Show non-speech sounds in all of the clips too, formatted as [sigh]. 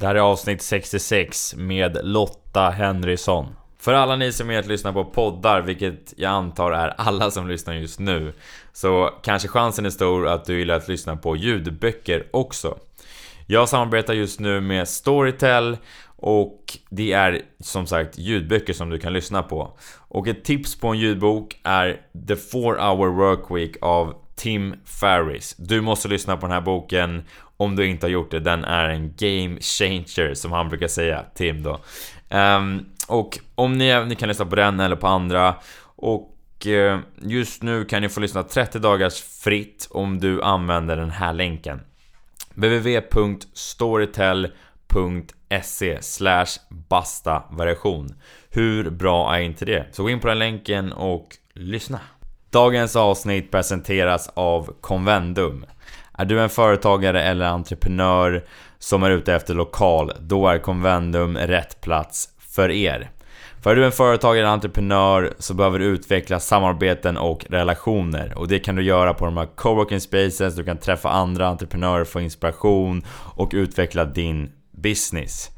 Det här är avsnitt 66 med Lotta Henrysson. För alla ni som är att lyssna på poddar, vilket jag antar är alla som lyssnar just nu, så kanske chansen är stor att du gillar att lyssna på ljudböcker också. Jag samarbetar just nu med Storytel och det är som sagt ljudböcker som du kan lyssna på. Och ett tips på en ljudbok är The 4 Hour Work Week av Tim Ferris. Du måste lyssna på den här boken om du inte har gjort det. Den är en game changer som han brukar säga, Tim då. Um, och om ni, ni kan lyssna på den eller på andra. Och eh, just nu kan ni få lyssna 30 dagars fritt om du använder den här länken. www.storytel.se slash basta variation. Hur bra är inte det? Så gå in på den länken och lyssna. Dagens avsnitt presenteras av Convendum. Är du en företagare eller entreprenör som är ute efter lokal, då är Convendum rätt plats för er. För är du en företagare eller entreprenör så behöver du utveckla samarbeten och relationer och det kan du göra på de här coworking spaces, du kan träffa andra entreprenörer, få inspiration och utveckla din business.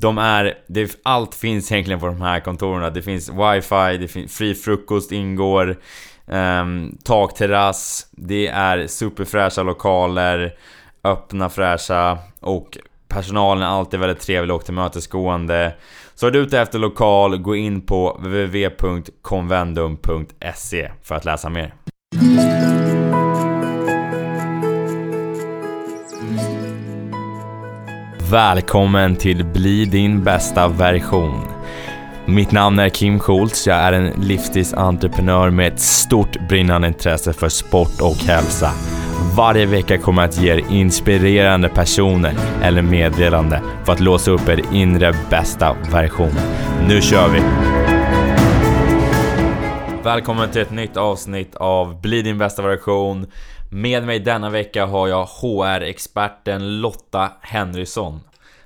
De är, det, allt finns egentligen på de här kontoren. Det finns wifi, det finns fri frukost ingår, um, takterrass, det är superfräscha lokaler, öppna, fräscha och personalen är alltid väldigt trevlig och tillmötesgående. Så är du ute efter lokal, gå in på www.convendum.se för att läsa mer. Välkommen till Bli din bästa version. Mitt namn är Kim Schultz, jag är en livsstilsentreprenör med ett stort brinnande intresse för sport och hälsa. Varje vecka kommer jag att ge er inspirerande personer eller meddelande för att låsa upp er inre bästa version. Nu kör vi! Välkommen till ett nytt avsnitt av Bli din bästa version. Med mig denna vecka har jag HR-experten Lotta Henrysson.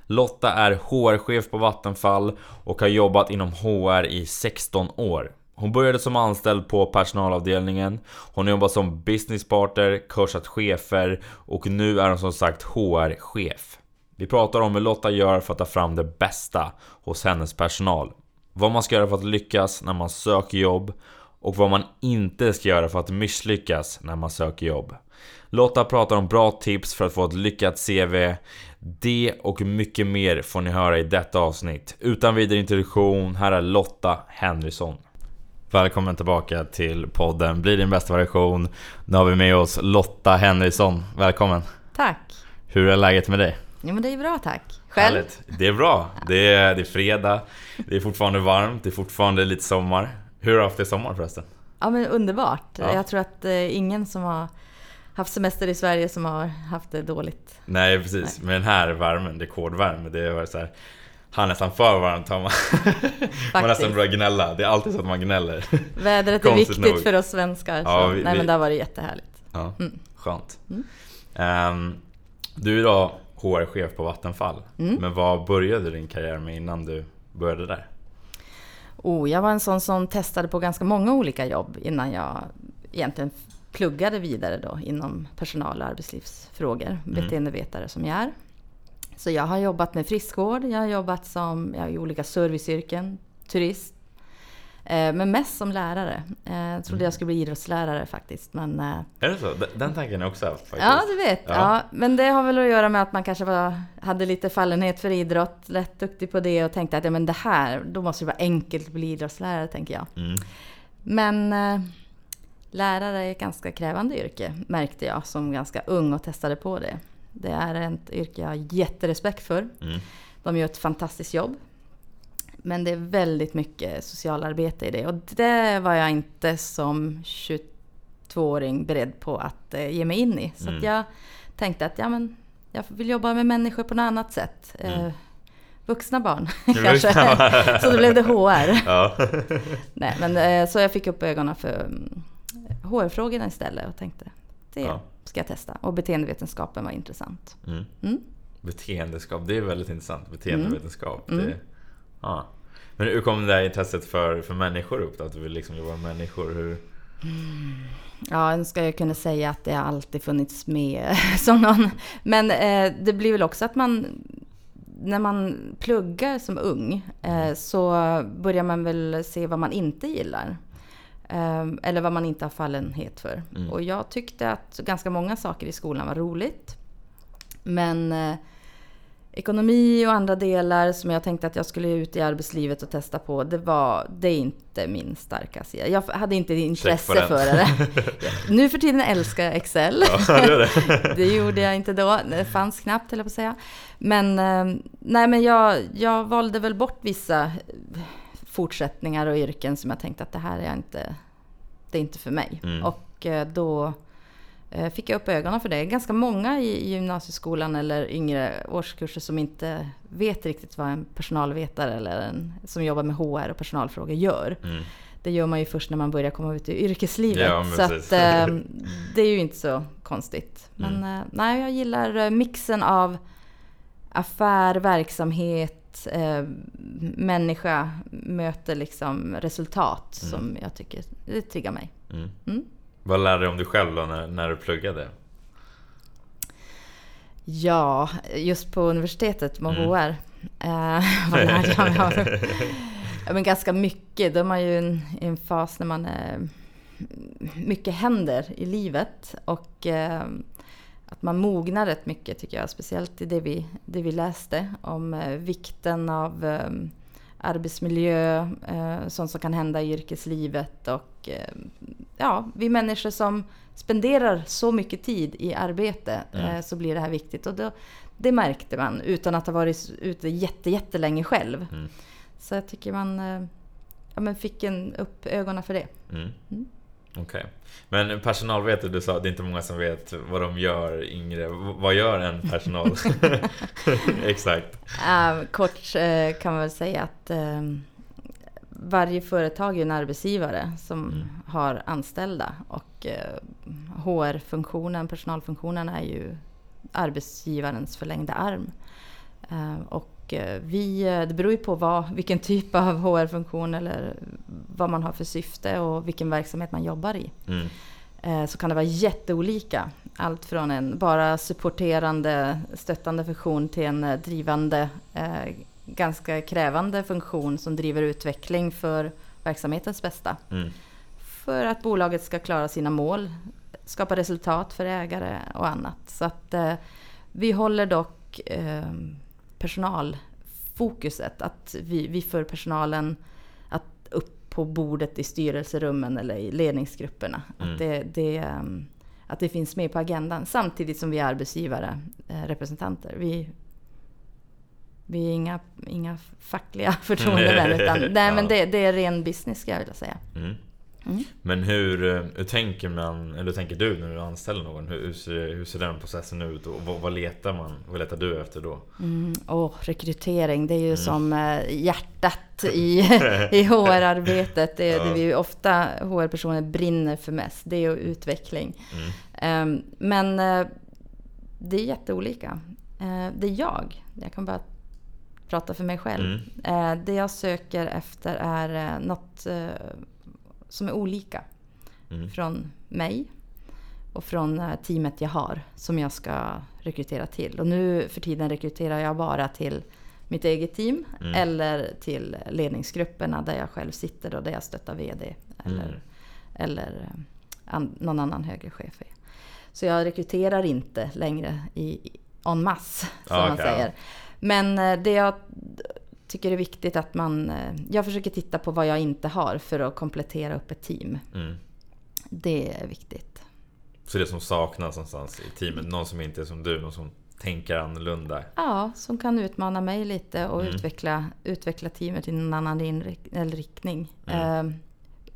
Lotta är HR-chef på Vattenfall och har jobbat inom HR i 16 år. Hon började som anställd på personalavdelningen. Hon har jobbat som businesspartner, coachat chefer och nu är hon som sagt HR-chef. Vi pratar om hur Lotta gör för att ta fram det bästa hos hennes personal. Vad man ska göra för att lyckas när man söker jobb och vad man inte ska göra för att misslyckas när man söker jobb. Lotta pratar om bra tips för att få ett lyckat CV. Det och mycket mer får ni höra i detta avsnitt. Utan vidare introduktion, här är Lotta Henrysson. Välkommen tillbaka till podden Bli din bästa version. Nu har vi med oss Lotta Henrysson. Välkommen! Tack! Hur är läget med dig? Jo men det är bra tack. Själv? Härligt. Det är bra. Det är, det är fredag. Det är fortfarande varmt. Det är fortfarande lite sommar. Hur har du haft det i sommar förresten? Ja men underbart. Ja. Jag tror att eh, ingen som har haft semester i Sverige som har haft det dåligt. Nej precis. Nej. Med den här värmen, rekordvärme. Det var så här, har nästan för varmt har man. [laughs] man nästan börjar gnälla. Det är alltid så att man gnäller. [laughs] Vädret är viktigt nog. för oss svenskar. Ja, vi, Nej men det har varit jättehärligt. Ja, mm. Skönt. Mm. Um, du är idag HR-chef på Vattenfall. Mm. Men vad började din karriär med innan du började där? Oh, jag var en sån som testade på ganska många olika jobb innan jag egentligen pluggade vidare då inom personal och arbetslivsfrågor. Mm. Beteendevetare som jag är. Så jag har jobbat med friskvård, jag har jobbat som, jag i olika serviceyrken, turist. Eh, men mest som lärare. Eh, jag trodde jag skulle bli idrottslärare faktiskt. Men, eh, är det så? Den tanken har jag också haft faktiskt. Ja, du vet. Ja. ja. men det har väl att göra med att man kanske var, hade lite fallenhet för idrott, lätt duktig på det och tänkte att ja, men det här, då måste det vara enkelt att bli idrottslärare, tänker jag. Mm. Men lärare är ett ganska krävande yrke, märkte jag som ganska ung och testade på det. Det är ett yrke jag har jätterespekt för. Mm. De gör ett fantastiskt jobb. Men det är väldigt mycket socialarbete i det och det var jag inte som 22-åring beredd på att eh, ge mig in i. Så mm. jag tänkte att ja, men, jag vill jobba med människor på något annat sätt. Mm. Eh, vuxna barn [laughs] kanske. [laughs] så då blev det HR. Ja. [laughs] Nej, men, eh, så jag fick upp ögonen för HR-frågorna mm, istället och tänkte det ja ska jag testa. Och beteendevetenskapen var intressant. Mm. Mm. Beteendeskap, det är väldigt intressant. Beteendevetenskap. Mm. Det, ja. Men hur kom det där intresset för, för människor upp då? Att du vill liksom jobba med människor? Hur... Ja, nu ska jag kunna säga att det har alltid funnits med [laughs] som någon. Men eh, det blir väl också att man när man pluggar som ung eh, så börjar man väl se vad man inte gillar. Eh, eller vad man inte har fallenhet för. Mm. Och jag tyckte att ganska många saker i skolan var roligt. Men eh, ekonomi och andra delar som jag tänkte att jag skulle ut i arbetslivet och testa på, det, var, det är inte min starka sida. Jag hade inte intresse för det. [laughs] nu för tiden älskar jag Excel. Ja, det det. [laughs] det gjorde jag inte då. Det fanns knappt, eller på att säga. Men, eh, nej, men jag, jag valde väl bort vissa fortsättningar och yrken som jag tänkte att det här är inte, det är inte för mig. Mm. Och eh, då eh, fick jag upp ögonen för det. Ganska många i gymnasieskolan eller yngre årskurser som inte vet riktigt vad en personalvetare eller en som jobbar med HR och personalfrågor gör. Mm. Det gör man ju först när man börjar komma ut i yrkeslivet. Ja, så att, precis. eh, [laughs] det är ju inte så konstigt. Men Mm. eh, nej, jag gillar mixen av affär, verksamhet, eh, människa möter liksom resultat Mm. som jag tycker det triggar mig. Mm. Mm. Vad lärde du om dig själv då när, när du pluggade? Ja, just på universitetet med Mm. HR. Eh, [laughs] vad lärde jag mig av? [laughs] ja, men ganska mycket. Då är man ju i en, i en fas när man är... Mycket händer i livet. Och eh, att man mognar rätt mycket tycker jag. Speciellt i det vi, det vi läste om eh, vikten av eh, arbetsmiljö, eh, sånt som kan hända i yrkeslivet och ja, vi människor som spenderar så mycket tid i arbete Mm. så blir det här viktigt. Och då, det märkte man utan att ha varit ute jätte, jättelänge själv. Mm. Så jag tycker man ja, men fick en upp ögonen för det. Mm. Okej. Men personalvetare, du sa att det är inte många som vet vad de gör yngre. Vad gör en personal? [laughs] [laughs] Exakt. Eh, kort eh, kan man väl säga att eh, varje företag är en arbetsgivare som Mm. har anställda och eh, HR-funktionen, personalfunktionen är ju arbetsgivarens förlängda arm. Eh, och eh, vi, eh, det beror ju på vad, vilken typ av HR-funktion eller vad man har för syfte och vilken verksamhet man jobbar i. Mm. Eh, så kan det vara jätteolika. Allt från en bara supporterande, stöttande funktion till en drivande, eh, ganska krävande funktion som driver utveckling för verksamhetens bästa. Mm. För att bolaget ska klara sina mål, skapa resultat för ägare och annat. Så att eh, vi håller dock eh, personalfokuset, att vi, vi för personalen att upp på bordet i styrelserummen eller i ledningsgrupperna. Mm. Att, det, det, ehm, att det finns med på agendan samtidigt som vi är arbetsgivare, eh, representanter. Vi, vi är inga, inga fackliga [laughs] förtroendemän utan nej, men det, det är ren business ska jag vilja säga. Mm. Mm. Men hur, eh, hur tänker man, eller tänker du när du anställer någon? Hur, hur, ser, hur ser den processen ut och vad, vad letar man? Vad letar du efter då? Mm, åh, rekrytering, det är ju Mm. som eh, hjärtat i, [laughs] i HR-arbetet. Det är Ja. det vi ofta HR-personer brinner för mest. Det är ju utveckling. Mm. Ehm, men eh, det är jätteolika. Det är jag. Jag kan bara prata för mig själv. Mm. Det jag söker efter är något som är olika Mm. från mig och från eh, teamet jag har som jag ska rekrytera till. Och nu för tiden rekryterar jag bara till mitt eget team Mm. eller till ledningsgrupperna där jag själv sitter och där jag stöttar VD eller, Mm. eller eh, an, någon annan högre chef. är. Så jag rekryterar inte längre i, en masse som Ja, man okej, säger. Men eh, det jag tycker är viktigt att man... eh, Jag försöker titta på vad jag inte har för att komplettera upp ett team. Mm. Det är viktigt. Så det som saknas någonstans i teamet, någon som inte är som du, någon som tänker annorlunda. Ja, som kan utmana mig lite och Mm. utveckla, utveckla teamet i en annan riktning. Mm. Eh,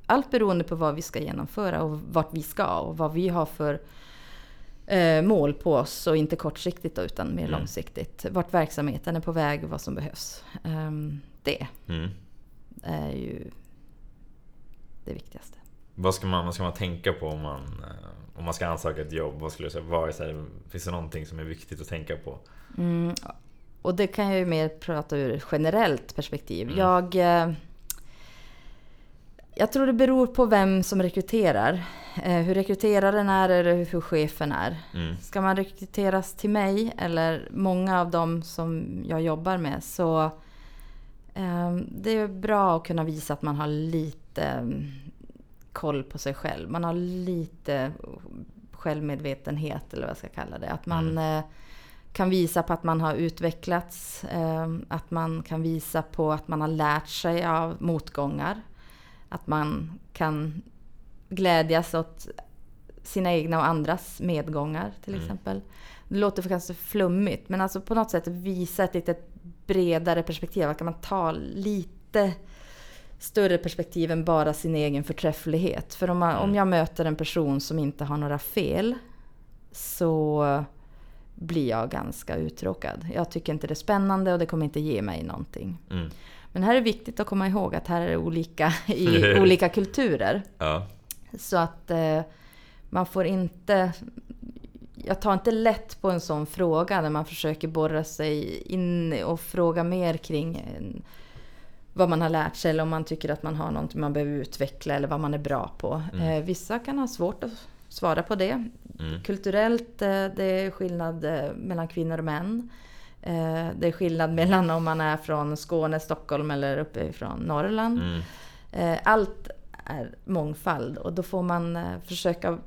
Allt beroende på vad vi ska genomföra och vart vi ska och vad vi har för eh, mål på oss och inte kortsiktigt då, utan mer Mm. långsiktigt. Vart verksamheten är på väg och vad som behövs. Ehm, Det Mm. är ju det viktigaste. Vad ska man, vad ska man tänka på om man, eh, om man ska ansöka ett jobb? Vad skulle jag säga? Vad är här, finns det någonting som är viktigt att tänka på? Mm. Och det kan jag ju mer prata ur generellt perspektiv. Mm. Jag, eh, jag tror det beror på vem som rekryterar. eh, hur rekryteraren är eller hur chefen är. Mm. Ska man rekryteras till mig eller många av dem som jag jobbar med så eh, det är bra att kunna visa att man har lite mm, koll på sig själv. Man har lite självmedvetenhet eller vad jag ska kalla det. Att man eh, kan visa på att man har utvecklats. Eh, att man kan visa på att man har lärt sig av motgångar. Att man kan glädjas åt sina egna och andras medgångar till Mm. exempel. Det låter kanske flummigt men alltså på något sätt visa ett lite bredare perspektiv. Att kan man ta lite större perspektiv än bara sin egen förträfflighet. För om, man, om jag möter en person som inte har några fel så blir jag ganska uttråkad. Jag tycker inte det är spännande och det kommer inte ge mig någonting. Mm. Men här är det viktigt att komma ihåg att här är det olika i [laughs] olika kulturer. Ja. Så att eh, man får inte... Jag tar inte lätt på en sån fråga när man försöker borra sig in och fråga mer kring eh, vad man har lärt sig eller om man tycker att man har någonting man behöver utveckla eller vad man är bra på. Eh, vissa kan ha svårt att svara på det. Mm. Kulturellt, eh, det är skillnad eh, mellan kvinnor och män. Eh, Det är skillnad mellan om man är från Skåne, Stockholm eller uppifrån Norrland. Mm. Eh, Allt är mångfald och då får man eh, försöka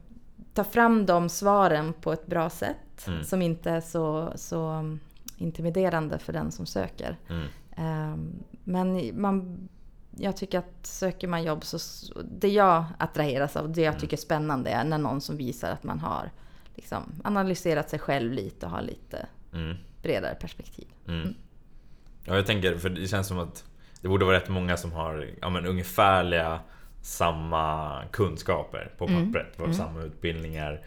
ta fram de svaren på ett bra sätt Mm. som inte är så, så intimiderande för den som söker. Mm. Ehm, Men man, jag tycker att söker man jobb så det jag attraheras av, det jag tycker är spännande är när någon som visar att man har liksom, analyserat sig själv lite och har lite Mm. Bredare perspektiv. Mm. Ja, jag tänker, för det känns som att det borde vara rätt många som har ja, men, ungefärliga samma kunskaper på Mm. pappret, mm. samma utbildningar.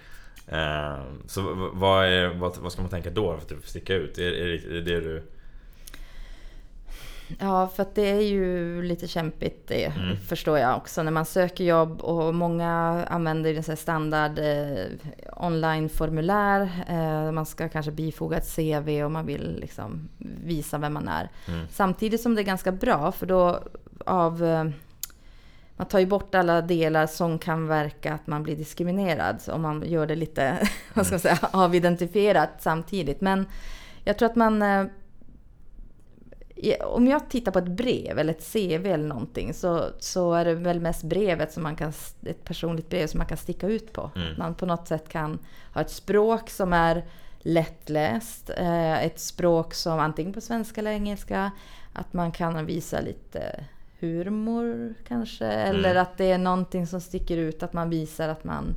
Eh, så vad, är, vad, vad ska man tänka då för att typ sticka ut? Är, är, det- är det du... Ja, för att det är ju lite kämpigt det Mm. förstår jag också när man söker jobb och många använder en standard eh, online-formulär. Eh, man ska kanske bifoga ett CV och man vill liksom visa vem man är. Mm. Samtidigt som det är ganska bra för då av eh, man tar ju bort alla delar som kan verka att man blir diskriminerad. Om man gör det lite, [laughs] vad ska man säga, avidentifierat samtidigt. Men jag tror att man eh, om jag tittar på ett brev eller ett CV eller någonting så, så är det väl mest brevet som man kan, ett personligt brev som man kan sticka ut på. Mm. Man på något sätt kan ha ett språk som är lättläst, eh, ett språk som antingen på svenska eller engelska, att man kan visa lite humor kanske, eller Mm. att det är någonting som sticker ut, att man visar att man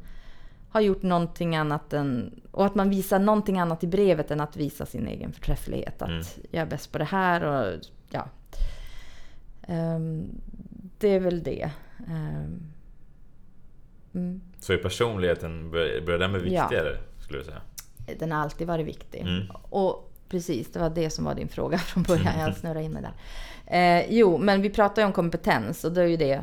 har gjort någonting annat än... Och att man visar någonting annat i brevet än att visa sin egen förträfflighet. Att Mm. jag är bäst på det här och ja. Ehm, det är väl det. Ehm, mm. Så är personligheten, bör- börjar den bli Ja. viktigare? Skulle du säga? Den har alltid varit viktig. Mm. Och precis, det var det som var din fråga [laughs] från början. Jag [laughs] snurrade in mig där. Eh, jo, men vi pratar ju om kompetens och då är ju det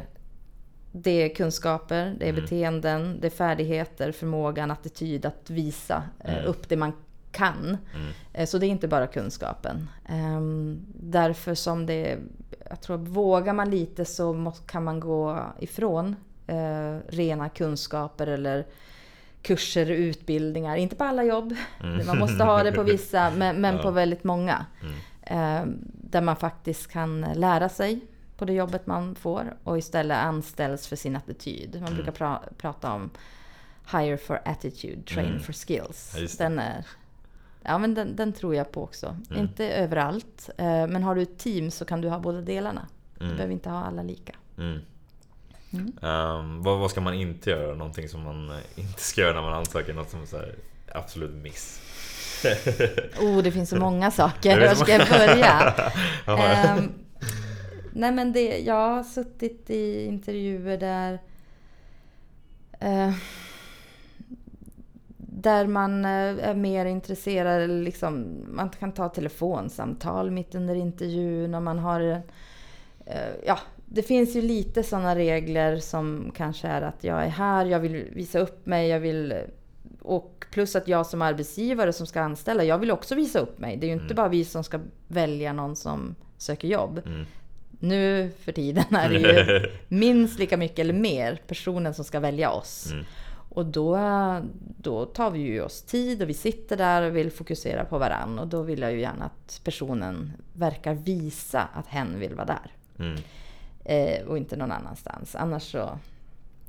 det är kunskaper, det är Mm. beteenden, det är färdigheter, förmågan, attityd att visa eh, Mm. upp det man kan. Mm. Eh, Så det är inte bara kunskapen. Ehm, därför som det, jag tror vågar man lite så kan man gå ifrån eh, rena kunskaper eller kurser, utbildningar. Inte på alla jobb, Mm. man måste ha det på [laughs] vissa, men, men Ja. på väldigt många. Mm. Ehm, där man faktiskt kan lära sig på det jobbet man får och istället anställs för sin attityd. Man Mm. brukar pra- prata om hire for attitude, train Mm. for skills. Ja, den, är, ja, men den, den tror jag på också. Mm. Inte överallt, eh, men har du ett team så kan du ha båda delarna. Du Mm. behöver inte ha alla lika. Ehm, vad, vad ska man inte göra? Någonting som man eh, inte ska göra när man ansöker? Något som är absolut miss? Oh, det finns så [laughs] många saker. Var ska jag börja? [laughs] Ja. Nej men det, jag har suttit i intervjuer där eh, där man eh, är mer intresserad, liksom, man kan ta telefonsamtal mitt under intervjun och man har eh, ja, det finns ju lite sådana regler som kanske är att jag är här, jag vill visa upp mig, jag vill och plus att jag som arbetsgivare som ska anställa, jag vill också visa upp mig. Det är ju inte Mm. bara vi som ska välja någon som söker jobb. Mm. Nu för tiden är det ju [laughs] minst lika mycket eller mer personen som ska välja oss. Mm. Och då, då tar vi ju oss tid och vi sitter där och vill fokusera på varann. Och då vill jag ju gärna att personen verkar visa att hen vill vara där. Mm. Eh, och inte någon annanstans. Annars så...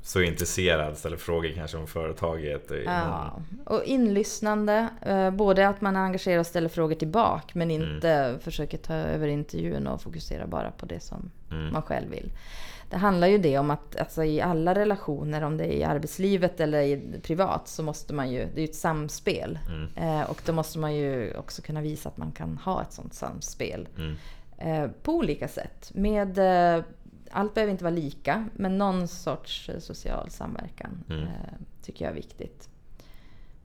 Så intresserad, ställer frågor kanske om företaget. Ja. Och inlyssnande. Eh, både att man är engagerad och ställer frågor tillbaka. Men Mm. inte försöker ta över intervjun och fokusera bara på det som Mm. man själv vill. Det handlar ju det om att alltså, i alla relationer, om det är i arbetslivet eller i privat, så måste man ju, det är ju ett samspel. Mm. Eh, och då måste man ju också kunna visa att man kan ha ett sånt samspel. Mm. Eh, på olika sätt. Med, allt behöver inte vara lika, men någon sorts eh, social samverkan Mm. eh, tycker jag är viktigt.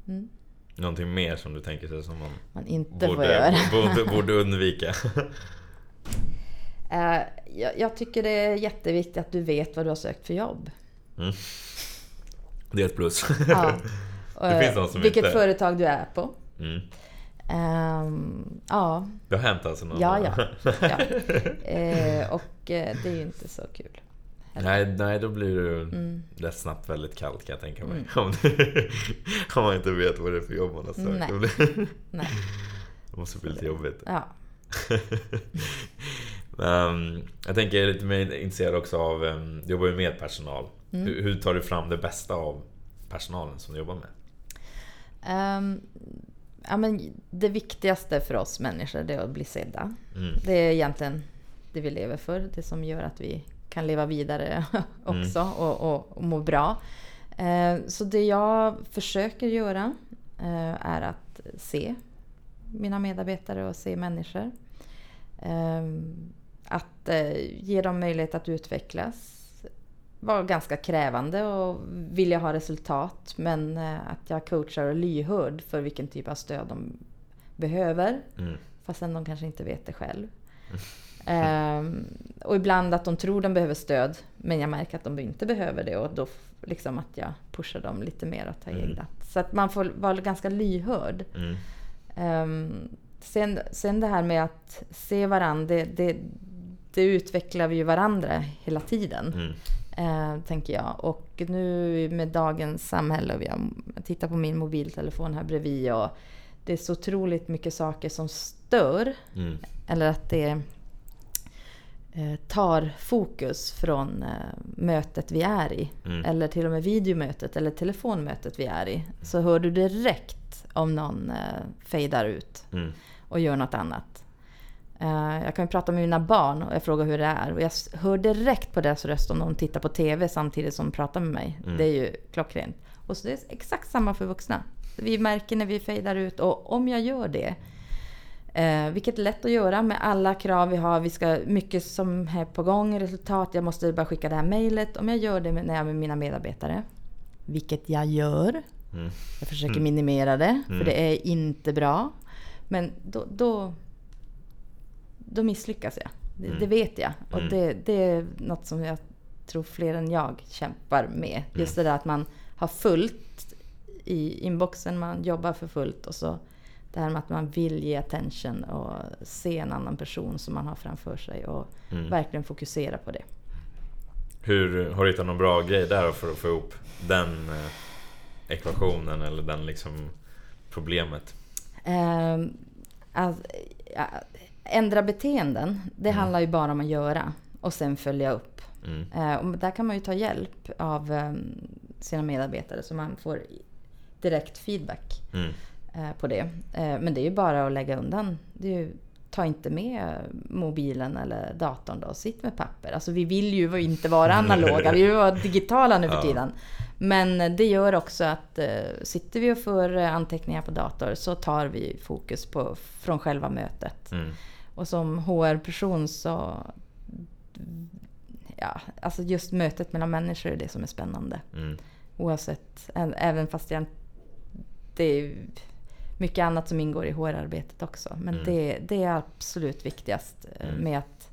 Mm. Någonting mer som du tänker sig som man Man inte får borde, göra. borde, borde [laughs] undvika? Eh, jag, jag tycker det är jätteviktigt att du vet vad du har sökt för jobb. Mm. Det är ett plus. Ja. [laughs] Det finns som Vilket inte- företag du är på. Mm. Ehm, ja, Det har hänt alltså? Någon ja, ja. [laughs] ja. Eh, och eh, det är ju inte så kul. Nej, nej, då blir du Mm. rätt snabbt väldigt kall kan jag tänka mig. Mm. Om, det, [laughs] om man inte vet vad det är för jobb man har sökt. Nej. Det, blir, [laughs] Nej. det måste bli lite jobbigt. Ja. Ehm, jag tänker jag är lite mer intresserad också av, um, du jobbar ju med personal. Mm. Hur, hur tar du fram det bästa av personalen som du jobbar med? Ehm, ja, men det viktigaste för oss människor det är att bli sedda. Mm. Det är egentligen det vi lever för. Det som gör att vi kan leva vidare [laughs] också och, och, och må bra. Eh, så det jag försöker göra eh, är att se mina medarbetare och se människor. Eh, att eh, ge dem möjlighet att utvecklas. Vara ganska krävande och vilja ha resultat. Men eh, att jag coachar och lyhörd för vilken typ av stöd de behöver. Mm. Fastän de kanske inte vet det själv. [laughs] Ehm, och ibland att de tror de behöver stöd, men jag märker att de inte behöver det och då liksom att jag pushar dem lite mer att ta Mm. egna. Så att man får vara ganska lyhörd. Mm. Ehm, sen, sen det här med att se varandra, det, det, det utvecklar vi ju varandra hela tiden. Mm. Eh, tänker jag. Och nu med dagens samhälle, och jag tittar på min mobiltelefon här bredvid och det är så otroligt mycket saker som stör. Mm. Eller att det eh, tar fokus från eh, mötet vi är i. Mm. Eller till och med videomötet eller telefonmötet vi är i. Så hör du direkt om någon eh, fejdar ut Mm. och gör något annat. Eh, jag kan ju prata med mina barn och jag frågar hur det är. Och jag hör direkt på deras röst om de tittar på TV samtidigt som de pratar med mig. Mm. Det är ju klockrent. Och så det är exakt samma för vuxna. Vi märker när vi fejdar ut och om jag gör det Eh, vilket är lätt att göra med alla krav vi har. Vi ska mycket som är på gång, resultat. Jag måste bara skicka det här mejlet. Om jag gör det när jag är med mina medarbetare, vilket jag gör. Mm. Jag försöker minimera det, Mm. för det är inte bra. Men då, då, då misslyckas jag. Det, Mm. det vet jag. Och Mm. det, det är något som jag tror fler än jag kämpar med. Just det där att man har fullt i inboxen, man jobbar för fullt och så det här med att man vill ge attention och se en annan person som man har framför sig och Mm. verkligen fokusera på det. Hur, har du hittat någon bra grej där för att få ihop den eh, ekvationen eller den liksom problemet? Ehm, att, ja, ändra beteenden, det Mm. handlar ju bara om att göra och sen följa upp. Mm. Eh, och där kan man ju ta hjälp av ehm, sina medarbetare så man får direkt feedback Mm. eh, på det. Eh, men det är ju bara att lägga undan. Ju, ta inte med mobilen eller datorn då, sitt med papper. Alltså vi vill ju inte vara analoga, vi vill vara digitala nu för [laughs] tiden. Men det gör också att sitter vi och för anteckningar på dator så tar vi fokus på, från själva mötet. Mm. Och som HR-person så... Ja, alltså just mötet mellan människor är det som är spännande. Mm. Oavsett, även fast jag... Det är mycket annat som ingår i HR-arbetet också. Men Mm. det, det är absolut viktigast eh, Mm. med att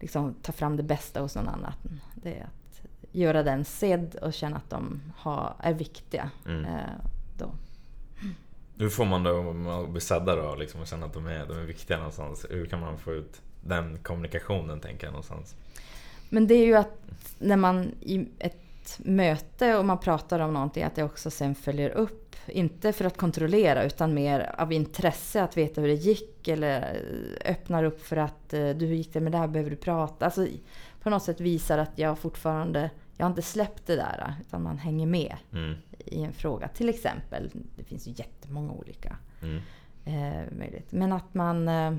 liksom, ta fram det bästa hos någon annan. Det är att göra den sedd och känna att de har, är viktiga. Mm. Eh, då. Hur får man dem att bli sedda då? Liksom, och känna att de är, de är viktiga någonstans? Hur kan man få ut den kommunikationen tänker jag någonstans? Men det är ju att när man i ett möte och man pratar om någonting, att det också sen följer upp. Inte för att kontrollera utan mer av intresse att veta hur det gick eller eh, öppnar upp för att eh, du, hur gick det med det här, behöver du prata? Alltså på något sätt visar att jag fortfarande, jag har inte släppt det där utan man hänger med Mm. i en fråga. Till exempel, det finns ju jättemånga olika Mm. eh, möjligt. Men att man eh,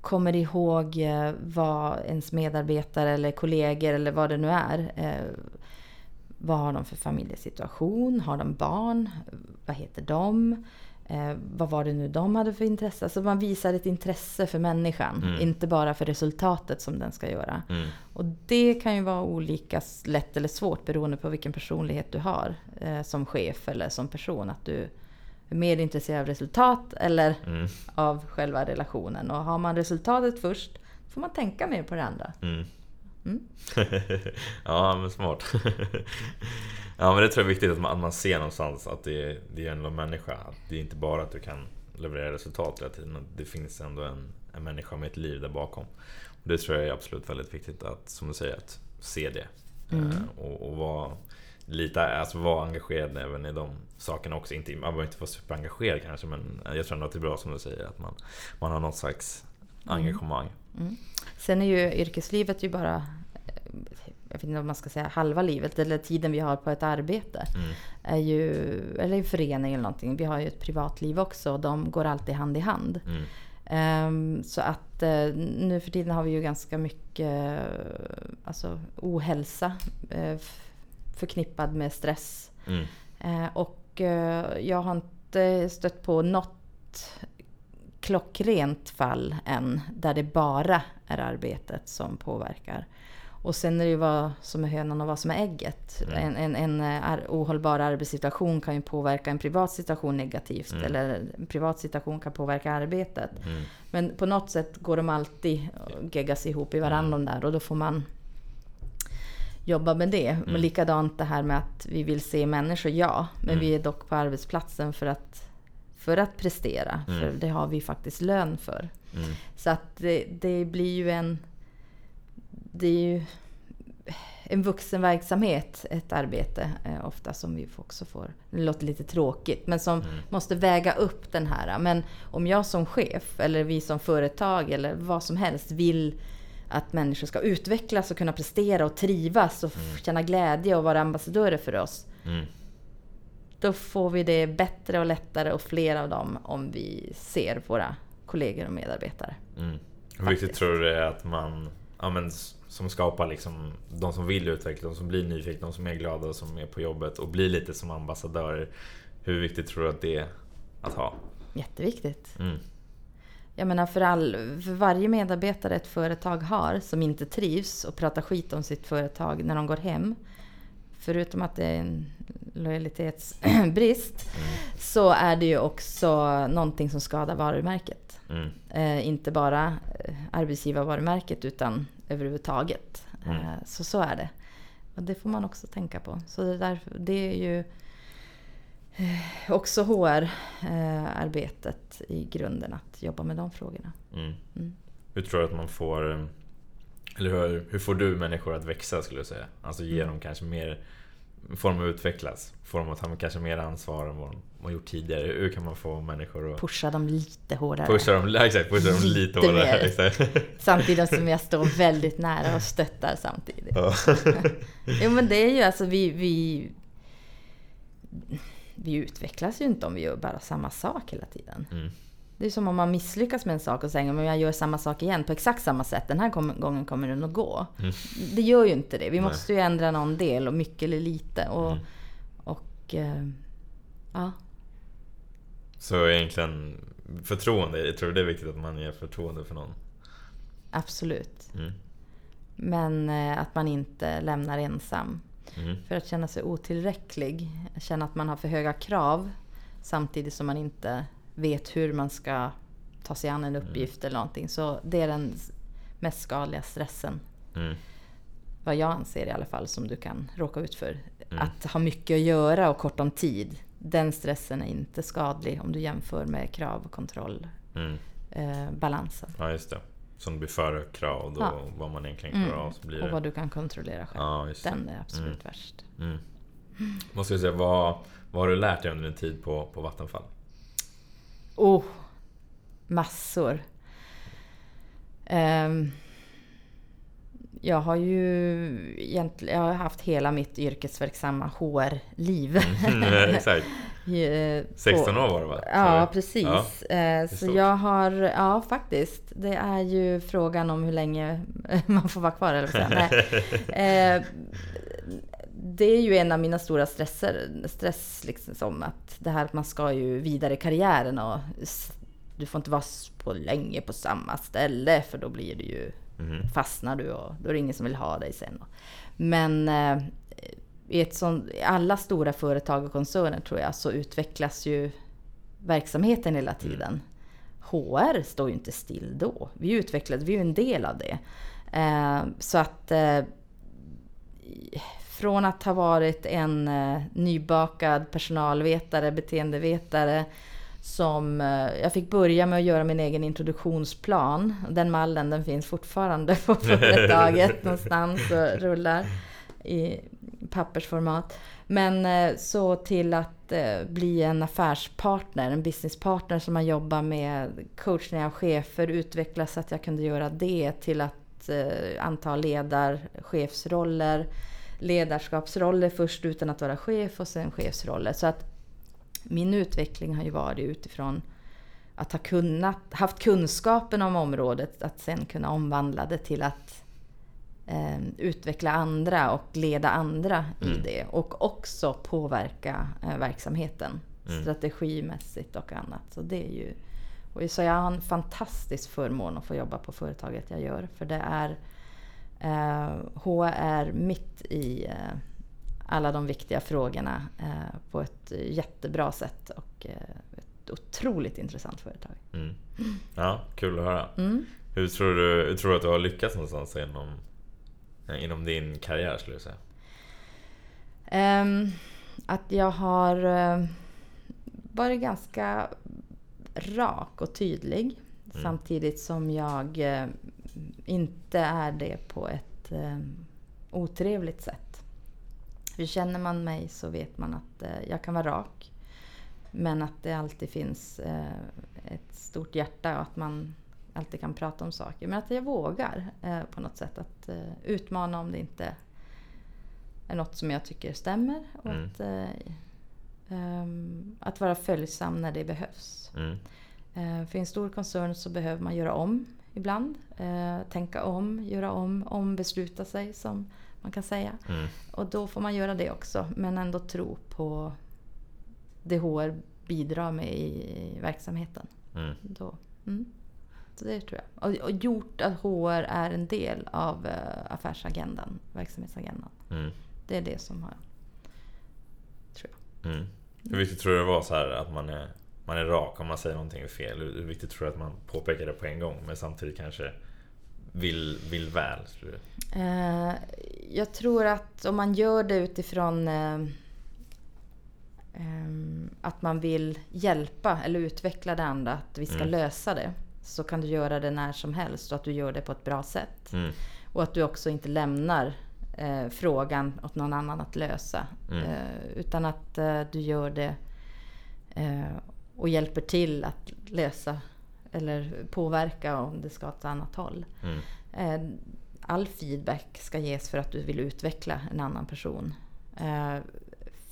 kommer ihåg eh, vad ens medarbetare eller kollegor eller vad det nu är. Eh, vad har de för familjesituation? Har de barn? Vad heter de? Eh, vad var det nu de hade för intresse? Alltså man visar ett intresse för människan, Mm. inte bara för resultatet som den ska göra. Mm. Och det kan ju vara olika lätt eller svårt beroende på vilken personlighet du har eh, som chef eller som person. Att du är mer intresserad av resultat eller Mm. av själva relationen. Och har man resultatet först får man tänka mer på det andra. Mm. Mm. [laughs] ja, men smart. [laughs] ja, men det tror jag är viktigt att man, att man ser någonstans att det är, det är en människa. Att det är inte bara att du kan leverera resultat hela tiden. att Det finns ändå en, en människa med ett liv där bakom. Och det tror jag är absolut väldigt viktigt att, som du säger, att se det. Mm. Eh, och, och vara lite, alltså vara engagerad även i de sakerna också. Inte, man behöver inte vara superengagerad kanske, men jag tror ändå att det är bra som du säger, att man, man har något slags engagemang. Mm. Sen är ju yrkeslivet ju bara, jag vet inte vad man ska säga, halva livet eller tiden vi har på ett arbete. Mm. Är ju, eller en förening eller någonting. Vi har ju ett privatliv också och de går alltid hand i hand. Mm. Ehm, så att eh, nu för tiden har vi ju ganska mycket eh, alltså, ohälsa f- förknippad med stress. Mm. Eh, och jag har inte stött på något klockrent fall än där det bara är arbetet som påverkar. Och sen är det ju vad som är hönan och vad som är ägget. Mm. En, en, en eh, ar- ohållbar arbetssituation kan ju påverka en privat situation negativt. Mm. Eller en privat situation kan påverka arbetet. Mm. Men på något sätt går de alltid och geggas ihop i varandra de där och då får man jobba med det. Men Mm. likadant det här med att vi vill se människor, ja. Men Mm. vi är dock på arbetsplatsen för att, för att prestera. Mm. För det har vi faktiskt lön för. Mm. Så att det, det blir ju en... Det är ju en vuxenverksamhet, ett arbete eh, ofta som vi också får. Det låter lite tråkigt, men som Mm. måste väga upp den här. Men om jag som chef, eller vi som företag, eller vad som helst vill att människor ska utvecklas och kunna prestera och trivas och f- känna glädje och vara ambassadörer för oss. Mm. Då får vi det bättre och lättare och fler av dem om vi ser våra kollegor och medarbetare. Mm. Hur viktigt tror du det är att man, ja, men, som skapar liksom, de som vill utveckla, de som blir nyfikna, de som är glada, som är på jobbet och blir lite som ambassadörer. Hur viktigt tror du att det är att ha? Jätteviktigt. Mm. Jag menar för, all, för varje medarbetare ett företag har som inte trivs och pratar skit om sitt företag när de går hem. Förutom att det är en lojalitetsbrist. Så är det ju också någonting som skadar varumärket. Mm. Eh, inte bara eh, arbetsgivarvarumärket utan överhuvudtaget. Mm. Eh, så så är det. Och det får man också tänka på. Så det, där, det är ju eh, också HR-arbetet i grunden att jobba med de frågorna. Mm. Mm. Hur tror du att man får, eh, eller hur, hur får du människor att växa skulle jag säga? Alltså ge dem kanske mer, får att utvecklas? Får dem att ta kanske mer ansvar än vad de har gjort tidigare? Hur kan man få människor att Pusha dem lite hårdare. pusha dem, exakt, pusha dem lite Lite hårdare? Exakt. Samtidigt som jag står väldigt nära och stöttar samtidigt. Ja. [laughs] Jo men det är ju alltså vi, vi... Vi utvecklas ju inte om vi gör bara samma sak hela tiden. Mm. Det är som om man misslyckas med en sak och säger men jag gör samma sak igen på exakt samma sätt. Den här gången kommer den att gå. Mm. Det gör ju inte det. Vi Nej. måste ju ändra någon del, och mycket eller lite. Och, Mm. och eh, ja, Så egentligen förtroende, jag tror det är viktigt att man ger förtroende för någon. absolut. Mm. Men eh, att man inte lämnar ensam. Mm. För att känna sig otillräcklig. Känna att man har för höga krav. Samtidigt som man inte vet hur man ska ta sig an en uppgift eller någonting. Så det är den mest skadliga stressen. Mm. Vad jag anser i alla fall som du kan råka ut för. Mm. Att ha mycket att göra och kort om tid. Den stressen är inte skadlig om du jämför med krav, kontroll, Mm. eh, balansen. Ja, just det. som blir före krav Ja. vad man egentligen klarar Mm. av så blir Och det... vad du kan kontrollera själv. Ja. Den är absolut Mm. värst. Mm. Måste jag säga, vad, vad har du lärt dig under din tid på, på Vattenfall? Oh, massor. Ehm, jag har ju egentligen, jag har haft hela mitt yrkesverksamma HR-liv. Mm, Exakt. [laughs] Eh, 16 på- år var det va? Ja, precis. Ja, Eh, stort. så jag har, ja faktiskt. Det är ju frågan om hur länge [laughs] man får vara kvar, eller vad säga. Nej. [laughs] Det är ju en av mina stora stresser, stress liksom som att det här att man ska ju vidare i karriären och du får inte vara på länge på samma ställe för då blir det ju, Mhm. fastnar du och då är det ingen som vill ha dig sen. Men eh, i ett sånt, i alla stora företag och koncerner tror jag så utvecklas ju verksamheten hela tiden. HR står ju inte still då. Vi utvecklas, vi är ju en del av det. Eh, så att eh, från att ha varit en eh, nybakad personalvetare, beteendevetare som eh, jag fick börja med att göra min egen introduktionsplan. Den mallen den finns fortfarande på [laughs] företaget någonstans och rullar i pappersformat. Men eh, så till att eh, bli en affärspartner, en businesspartner som har jobbat med coachning av chefer, utveckla så att jag kunde göra det till att eh, anta ledar, chefsroller, ledarskapsroller först utan att vara chef och sen chefsroller. Så att min utveckling har ju varit utifrån att ha kunnat, haft kunskapen om området, att sen kunna omvandla det till att eh, utveckla andra och leda andra i Mm. det. Och också påverka eh, verksamheten Mm. strategimässigt och annat. Så det är ju... Och så jag har en fantastisk förmån att få jobba på företaget jag gör. För det är... Eh, HR är mitt i eh, alla de viktiga frågorna eh, på ett jättebra sätt. Och eh, ett otroligt intressant företag. Mm. Ja, kul att höra. Mm. Hur tror du, hur tror du att du har lyckats någonstans inom, eh, inom din karriär skulle jag säga? Ehm, att jag har eh, varit ganska rak och tydlig. Samtidigt som jag eh, inte är det på ett eh, otrevligt sätt. För känner man mig så vet man att eh, jag kan vara rak. Men att det alltid finns eh, ett stort hjärta och att man alltid kan prata om saker. Men att jag vågar eh, på något sätt att eh, utmana om det inte är något som jag tycker stämmer. Och Mm. att, ehm, att vara följsam när det behövs. Mm. För i en stor koncern så behöver man göra om ibland. Eh, tänka om, göra om, ombesluta sig som man kan säga. Mm. Och då får man göra det också. Men ändå tro på det HR bidrar med i, verksamheten. Mm. Då, mm. Så det tror jag. Och, och gjort att HR är en del av eh, affärsagendan, verksamhetsagendan. Mm. Det är det som har... Tror jag. Mm. Hur viktigt tror du det var så här att man är, man är rak om man säger någonting fel? Hur viktigt tror du att man påpekar det på en gång men samtidigt kanske vill, vill väl? Tror du? Eh, jag tror att om man gör det utifrån eh, ehm, att man vill hjälpa eller utveckla det andra, att vi ska Mm. lösa det. Så kan du göra det när som helst och att du gör det på ett bra sätt. Mm. Och att du också inte lämnar eh, frågan åt någon annan att lösa. Mm. Eh, utan att eh, du gör det eh, och hjälper till att lösa eller påverka om det ska åt ett annat håll. Mm. Eh, all feedback ska ges för att du vill utveckla en annan person. Eh,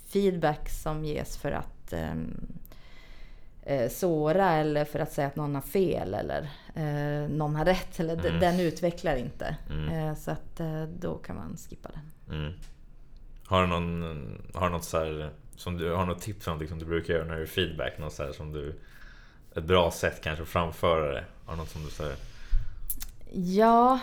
feedback som ges för att ehm, eh, såra eller för att säga att någon har fel eller någon har rätt. Eller Mm. Den utvecklar inte. Mm. Så att då kan man skippa den. Mm. Har du någon, har du något så här, som du, har något tips om någonting som du brukar göra när du är feedback? Något så här som du, ett bra sätt kanske att framföra det? Har något som du säger? Ja,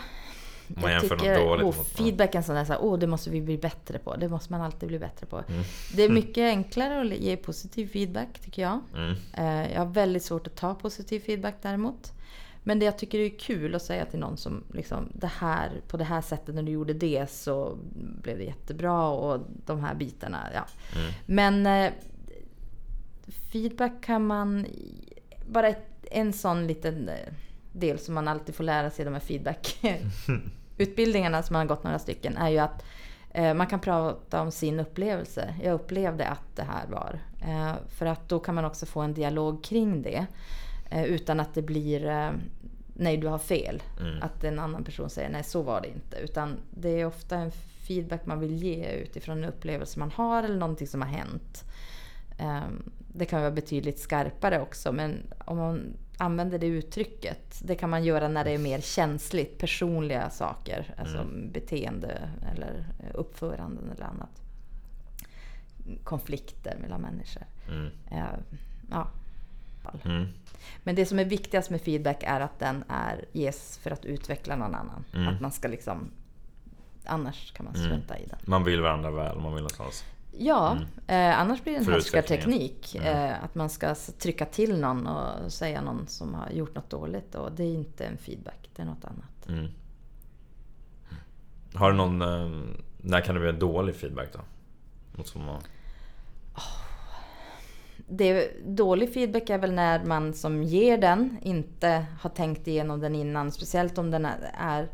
Om man jämför något dåligt oh, mot något- feedback är så här, oh, det måste vi bli bättre på. Det måste man alltid bli bättre på. Mm. Det är mycket enklare att ge positiv feedback tycker jag. Mm. Eh, Jag har väldigt svårt att ta positiv feedback däremot. Men det jag tycker är kul att säga till någon som liksom, det här, på det här sättet när du gjorde det så blev det jättebra och de här bitarna. Ja. Mm. Men eh, feedback kan man... Bara ett, en sån liten... eh, del som man alltid får lära sig i de här feedback-utbildningarna [laughs] som man har gått några stycken är ju att eh, man kan prata om sin upplevelse. Jag upplevde att det här var. Eh, för att då kan man också få en dialog kring det. Eh, utan att det blir eh, nej du har fel. Mm. Att en annan person säger nej så var det inte. Utan det är ofta en feedback man vill ge utifrån en upplevelse man har eller någonting som har hänt. Ehm, Det kan vara betydligt skarpare också men om man använder det uttrycket. Det kan man göra när det är mer känsligt, personliga saker. Alltså beteende eller uppföranden eller annat. Konflikter mellan människor. Mm. Eh, Ja. Mm. Men det som är viktigast med feedback är att den är, ges för att utveckla någon annan. Mm. Att man ska liksom... Annars kan man strunta i den. Man vill varandra väl, man vill någonstans. Ja, eh, annars blir det en härskarteknik. Mm. Eh, att man ska trycka till någon och säga någon som har gjort något dåligt. Och det är inte en feedback, det är något annat. Mm. Har du någon... eh, När kan det bli en dålig feedback då? Något som man... Det, dålig feedback är väl när man som ger den inte har tänkt igenom den innan. Speciellt om den är,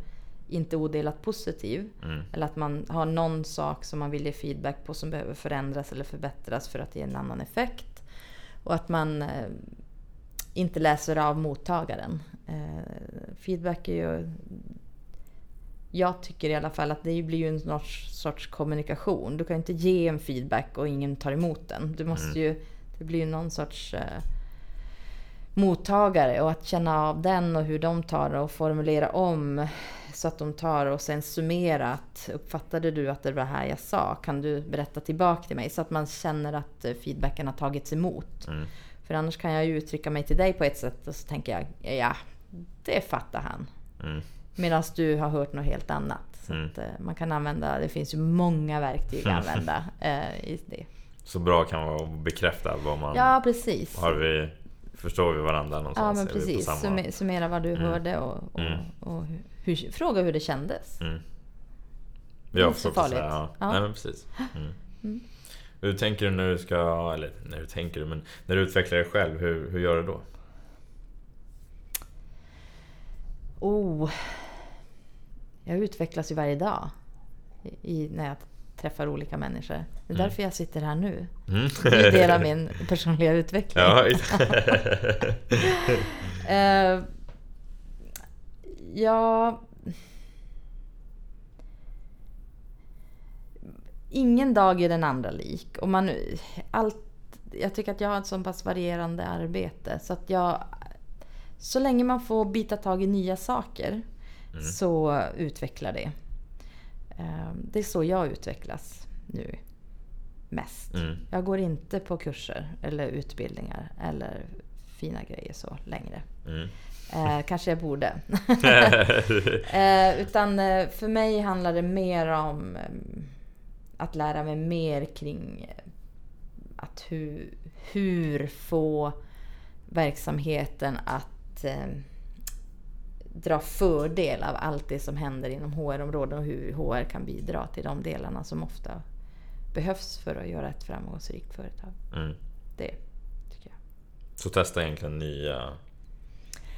inte odelat positiv. Mm. Eller att man har någon sak som man vill ge feedback på som behöver förändras eller förbättras för att ge en annan effekt. Och att man eh, inte läser av mottagaren. Eh, feedback är ju... Jag tycker i alla fall att det blir ju en sorts, sorts kommunikation. Du kan inte ge en feedback och ingen tar emot den. Du måste ju... Det blir ju någon sorts eh, mottagare och att känna av den och hur de tar det och formulera om så att de tar och sen summera att uppfattade du att det var här jag sa? Kan du berätta tillbaka till mig? Så att man känner att eh, feedbacken har tagits emot. Mm. För annars kan jag ju uttrycka mig till dig på ett sätt och så tänker jag ja, det fattar han. Mm. Medan du har hört något helt annat. Så Mm. eh, man kan använda, det finns ju många verktyg att [laughs] använda eh, i det. Så bra kan vara att bekräfta vad man... Ja, precis. Har vi... Förstår vi varandra Ja, någonstans? men Är vi på precis. samma- Summer- Summera vad du Mm. hörde och, och, Mm. och hur, fråga hur det kändes. Mm. Det är Jag inte så farligt. Ja. Ja. Nej men precis. Mm. Mm. Hur tänker du när du ska... Eller när du tänker du, men när du utvecklar dig själv, hur, hur gör du då? Oh. Jag utvecklas ju varje dag i, när jag träffar olika människor. Det är Mm. därför jag sitter här nu. Mm. Det är del av [laughs] min personliga utveckling. ja, [laughs] [laughs] Eh, ja... Ingen dag är den andra lik. Och man, allt, jag tycker att jag har ett så pass varierande arbete. Så att jag... Så länge man får bita tag i nya saker så utvecklar det. Eh, det är så jag utvecklas nu. Mest. Mm. Jag går inte på kurser eller utbildningar eller fina grejer så längre. Mm. Eh, kanske jag borde. [laughs] eh, utan för mig handlar det mer om eh, att lära mig mer kring eh, att hur, hur få verksamheten att eh, dra fördel av allt det som händer inom HR-områden och hur HR kan bidra till de delarna som ofta behövs för att göra ett framgångsrikt företag. Mm. Det tycker jag. Så testa egentligen nya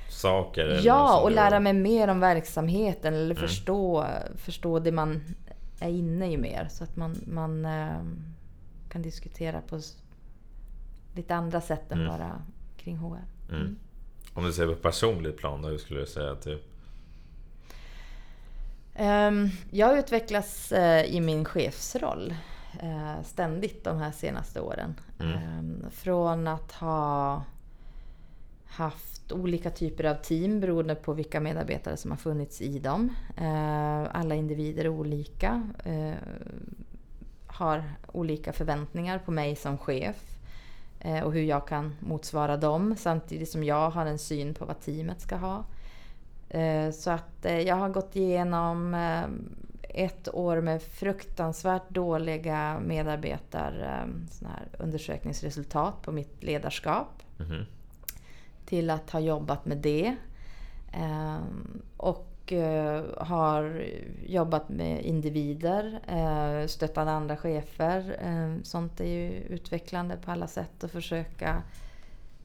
saker? Ja, och lära mig mer om verksamheten eller förstå, förstå det man är inne i mer. Så att man, man eh, kan diskutera på lite andra sätt än Mm. bara kring HR. Mm. Om du ser på personligt plan hur skulle du säga att du... Ehm, Jag utvecklas eh, i min chefsroll eh, ständigt de här senaste åren. Mm. Ehm, Från att ha haft olika typer av team beroende på vilka medarbetare som har funnits i dem. Eh, Alla individer är olika. Har olika förväntningar på mig som chef. Eh, Och hur jag kan motsvara dem samtidigt som jag har en syn på vad teamet ska ha. Eh, Så att eh, jag har gått igenom ett år med fruktansvärt dåliga medarbetar eh, såna här undersökningsresultat på mitt ledarskap Mhm. till att ha jobbat med det. Eh, Och eh, har jobbat med individer, eh, stöttat andra chefer. Eh, Sånt är ju utvecklande på alla sätt att försöka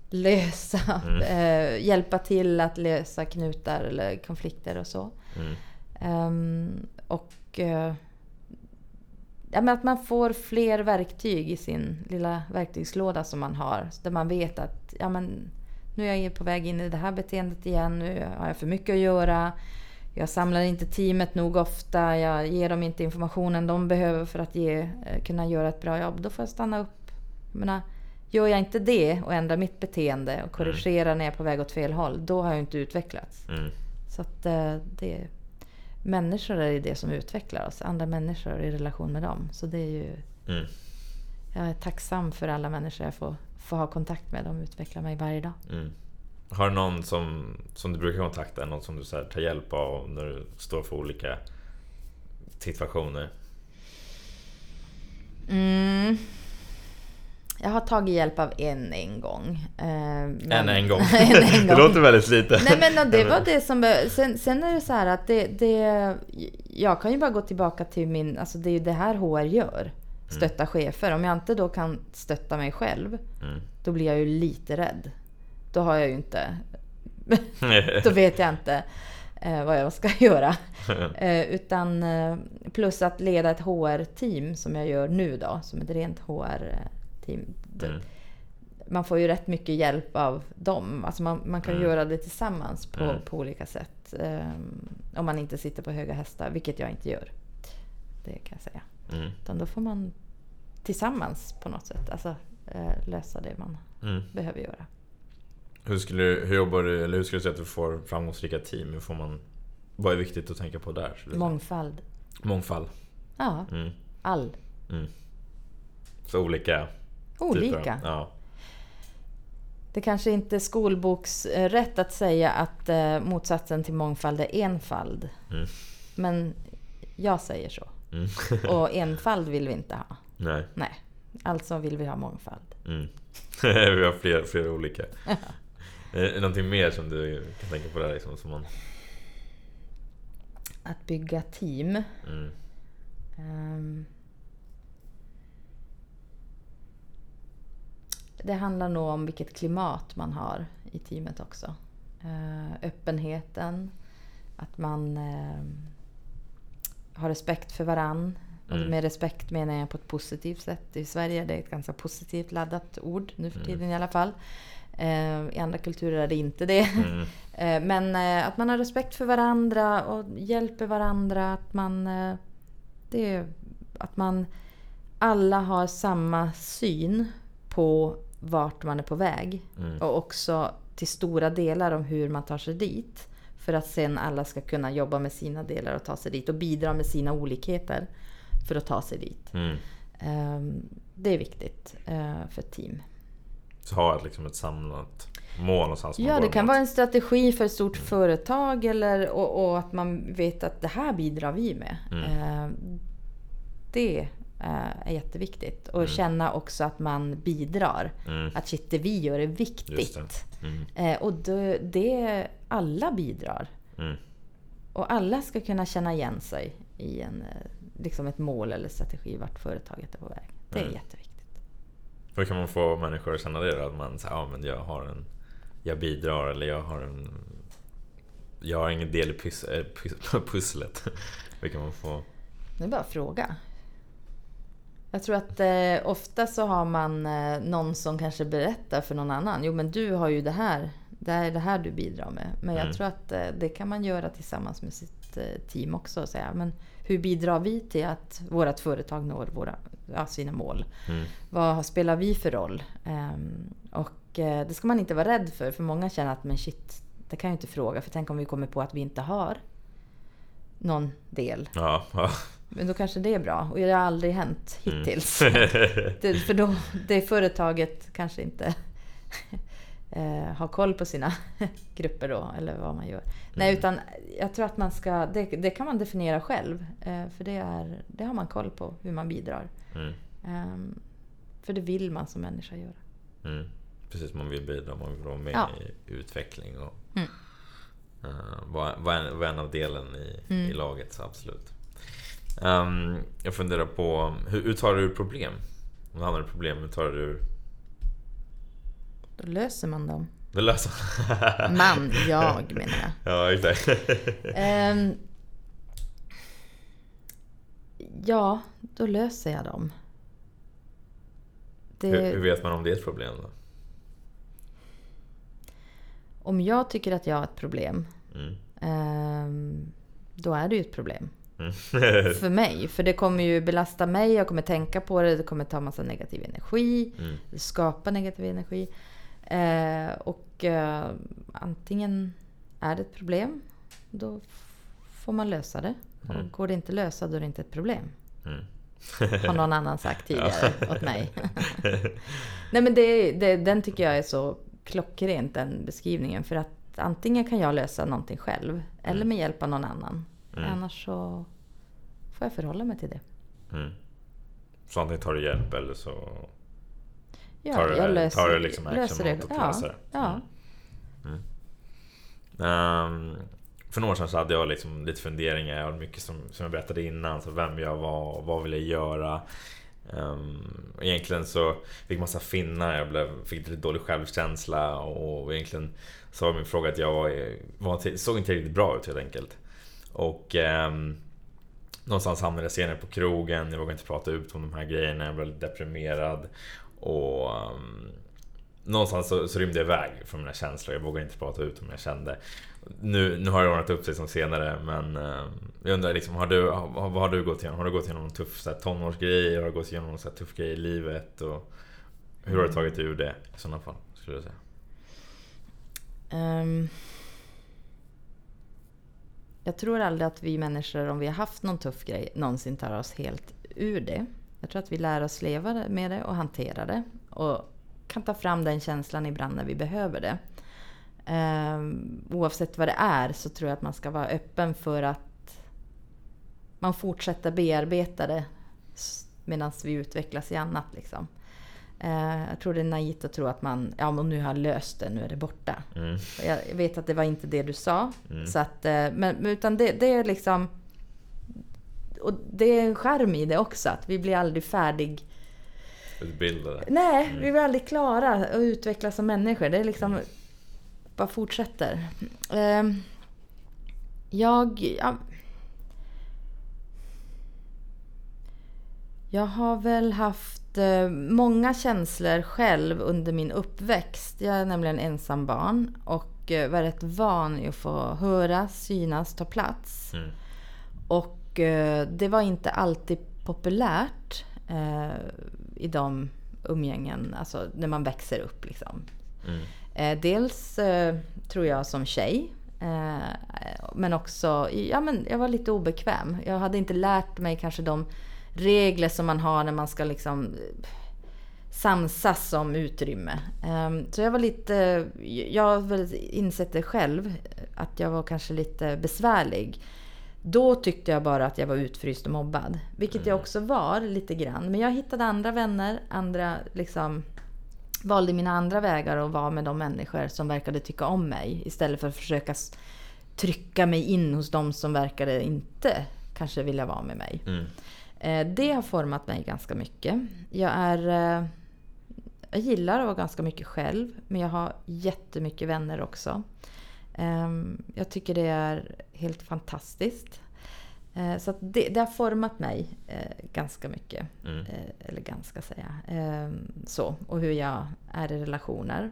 lösa, Mm. [laughs] hjälpa till att lösa knutar eller konflikter och så. Mm. Ehm, och ja, men att man får fler verktyg i sin lilla verktygslåda som man har. Där man vet att ja, men, nu är jag på väg in i det här beteendet igen. Nu har jag för mycket att göra. Jag samlar inte teamet nog ofta. Jag ger dem inte informationen de behöver för att ge, eh, kunna göra ett bra jobb. Då får jag stanna upp. Jag menar, gör jag inte det och ändrar mitt beteende och korrigerar när jag är på väg åt fel håll. Då har jag inte utvecklats. Mm. Så att eh, det, människor är det som utvecklar oss. Andra människor i relation med dem. Så det är ju, Mm. jag är tacksam för alla människor jag får, får ha kontakt med. De utvecklar mig varje dag. Mm. Har du någon som, som du brukar kontakta? Någon som du så tar hjälp av när du står för olika situationer? Mm. Jag har tagit hjälp av en en gång. Eh, men- En en gång. [laughs] en, en det gång. låter väldigt lite. Nej men det var det som... Sen, sen är det så här att det, det... Jag kan ju bara gå tillbaka till min... Alltså det är ju det här HR gör. Stötta chefer. Om jag inte då kan stötta mig själv, Mm. då blir jag ju lite rädd. Då har jag ju inte... [laughs] Då vet jag inte eh, vad jag ska göra. [laughs] Eh, utan eh, plus att leda ett HR-team som jag gör nu då, som ett rent HR-team. Mm. Man får ju rätt mycket hjälp av dem. Alltså man, man kan Mm. göra det tillsammans på, Mm. på olika sätt. Eh, om man inte sitter på höga hästar, vilket jag inte gör. Det kan jag säga. Mm. Utan då får man tillsammans på något sätt alltså, lösa det man Mm. behöver göra. Hur, skulle, du- hur jobbar du, eller hur skulle du säga att du får framgångsrika team? Hur får man, vad är viktigt att tänka på där? Mångfald. Mångfald. Ja, Mm. all. Mm. Så olika Olika. typer Ja. Det kanske inte är skolboksrätt att säga att eh, motsatsen till mångfald är enfald. Mm. Men jag säger så. Mm. [laughs] Och enfald vill vi inte ha. Nej. Nej, alltså vill vi ha mångfald. Mm. [laughs] Vi har flera, flera olika. Är det någonting mer som du kan tänka på där liksom, som man... Att bygga team. Mm. ehm, det handlar nog om vilket klimat man har i teamet också. Eh, öppenheten. Att man ehm, har respekt för varann. Och Mm. med respekt menar jag på ett positivt sätt. I Sverige är det ett ganska positivt laddat ord nu för Mm. tiden i alla fall. Eh, I andra kulturer är det inte det. Mm. [laughs] Eh, Men eh, att man har respekt för varandra och hjälper varandra. Att man, det är, att man alla har samma syn på vart man är på väg. Mm. Och också till stora delar om hur man tar sig dit. För att sen alla ska kunna jobba med sina delar och ta sig dit. Och bidra med sina olikheter för att ta sig dit. Mm. Eh, Det är viktigt för ett team. Så ha ett, liksom ett samlat mål någonstans. Ja, det kan mot. vara en strategi för ett stort företag eller, och, och att man vet att det här bidrar vi med. Mm. Eh, det eh, är jätteviktigt. Och känna också att man bidrar. Mm. Att shit, det vi gör är viktigt. det. Mm. Eh, och det, det, alla bidrar. Mm. Och alla ska kunna känna igen sig i en, liksom ett mål eller strategi vart företaget är på väg. Det är Mm. jätteviktigt. Hur kan man få människor att känna det då? Att man säger, ja men jag har en... Jag bidrar eller jag har en... Jag har ingen del i pys, äh, pys, [laughs] pusslet. Hur kan man få... Det är bara att fråga. Jag tror att eh, ofta så har man eh, någon som kanske berättar för någon annan. Jo men du har ju det här. Det är det här du bidrar med. Men jag Mm. tror att eh, det kan man göra tillsammans med sitt eh, team också. Och säga, men hur bidrar vi till att vårt företag når våra, ja, sina mål? Mm. Vad spelar vi för roll? Ehm, och eh, det ska man inte vara rädd för. För många känner att men shit, det kan jag inte fråga. För tänk om vi kommer på att vi inte har någon del. Ja, ja. Men då kanske det är bra. Och det har aldrig hänt Mm. hittills. [laughs] Det, för då, det företaget kanske inte eh, har koll på sina [laughs] grupper då, eller vad man gör. Nej, Mm. utan jag tror att man ska, det, det kan man definiera själv. Eh, för det, är, det har man koll på, hur man bidrar. Mm. Ehm, för det vill man som människa göra. Mm. Precis, man vill bidra, man vill vara med Ja. i utveckling och Mm. uh, vara vara en, vara en av delen i, Mm. i laget, så absolut. Ehm, jag funderar på, hur, hur tar du ur problem? Om du hamnar i problem, hur tar du ur Då löser man dem. Då löser Man, jag menar jag. Ja, exakt. Ehm, ja, då löser jag dem. Det, Hur, hur vet man om det är ett problem då? Om jag tycker att jag har ett problem, Mm. ehm, då är det ju ett problem. Mm. [laughs] För mig. För det kommer ju belasta mig, jag kommer tänka på det, det kommer ta massa negativ energi. Mm. skapa negativ energi. Eh, och eh, antingen är det ett problem, då får man lösa det. Mm. Går det inte att lösa, då är det inte ett problem. Mm. [laughs] Har någon annan sagt tidigare åt mig. [laughs] Nej men det, det, den tycker jag är så klockrent den beskrivningen. För att antingen kan jag lösa någonting själv, eller med hjälp av någon annan. Mm. Annars så får jag förhålla mig till det. Mm. Så antingen tar du hjälp eller så Ja, tar du, jag löser, tar du liksom löser det. Ja, lösa det. ja. Mm. Ehm, för några år sedan så hade jag liksom lite funderingar. Jag hade mycket som, som jag berättade innan. Så vem jag var, vad ville jag göra? Um, egentligen så fick massa finnar, jag blev, fick lite dålig självkänsla och egentligen så var min fråga att jag var, var, till- såg inte riktigt bra ut helt enkelt. Och ehm, någonstans hamnade jag senare på krogen, jag vågade inte prata ut om de här grejerna, jag blev lite deprimerad. Och um, någonstans så, så rymde jag iväg från mina känslor, jag vågade inte prata ut om jag kände. Nu, nu har det ordnat upp sig som senare men um, jag undrar liksom, har du, har, vad har du gått igenom? Har du gått igenom någon tuff så här, tonårsgrej? Har du gått igenom någon så här, tuff grej i livet? Och hur har du tagit dig ur det i sådana fall? Skulle jag säga. Um, jag tror aldrig att vi människor, om vi har haft någon tuff grej, någonsin tar oss helt ur det. Jag tror att vi lär oss leva med det och hantera det. Och kan ta fram den känslan ibland när vi behöver det. Ehm, oavsett vad det är så tror jag att man ska vara öppen för att man fortsätter bearbeta det medan vi utvecklas i annat. Liksom. Eh, jag tror det är naivt att tro att man, ja men nu har jag löst det, nu är det borta. Mm. Jag vet att det var inte det du sa. Mm. Så att, eh, men, men utan det, det är liksom... Och det är en charm i det också, att vi blir aldrig färdig... Utbildade. Nej, vi blir aldrig klara att utvecklas som människor. Det är liksom... Bara fortsätter. Ehm, jag... Ja, jag har väl haft eh, många känslor själv under min uppväxt. Jag är nämligen ensam barn och eh, var rätt van i att få höra, synas, ta plats. Mm. Och eh, det var inte alltid populärt eh, i de umgängen, alltså när man växer upp liksom. Mm. Eh, dels tror jag som tjej. Men också, ja men jag var lite obekväm. Jag hade inte lärt mig kanske de regler som man har när man ska liksom samsas om utrymme. Eh, så jag var lite, jag har väl insett det själv, att jag var kanske lite besvärlig. Då tyckte jag bara att jag var utfryst och mobbad. Vilket jag också var lite grann. Men jag hittade andra vänner, andra liksom valde mina andra vägar och var med de människor som verkade tycka om mig. Istället för att försöka trycka mig in hos de som verkade inte kanske vilja vara med mig. Mm. Eh, Det har format mig ganska mycket. Jag är... eh, Jag gillar att vara ganska mycket själv, men jag har jättemycket vänner också. Ehm, Jag tycker det är helt fantastiskt. Eh, Så det, det har format mig eh, ganska mycket. Mm. Eh, Eller ganska säga. Ehm, Så, och hur jag är i relationer.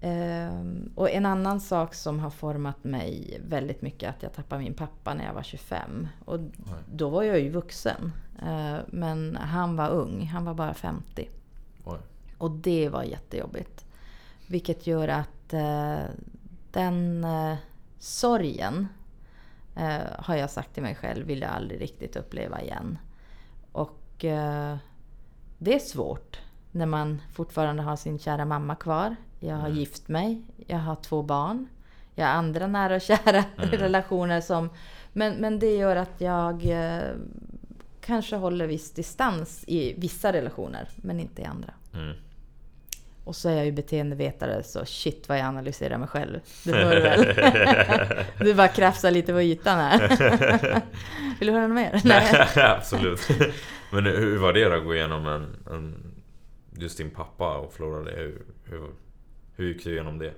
Ehm, Och en annan sak som har format mig väldigt mycket är att jag tappade min pappa när jag var 25. Och då var jag ju vuxen. Men han var ung, han var bara 50. Oj. Och det var jättejobbigt. Vilket gör att den eh, sorgen eh, har jag sagt till mig själv vill jag aldrig riktigt uppleva igen. Och eh, det är svårt när man fortfarande har sin kära mamma kvar. Jag har gift mig, jag har två barn. Jag har andra nära och kära [laughs] relationer som... Men, men det gör att jag eh, kanske håller viss distans i vissa relationer, men inte i andra. Mm. Och så är jag ju beteendevetare, så shit vad jag analyserar mig själv. Det [laughs] hör du väl? [laughs] Du bara krafsar lite på ytan här. [laughs] Vill du höra något mer? Nej. Absolut. Men hur var det då att gå igenom en, en just din pappa och förlorade det. Hur, hur, hur gick du igenom det?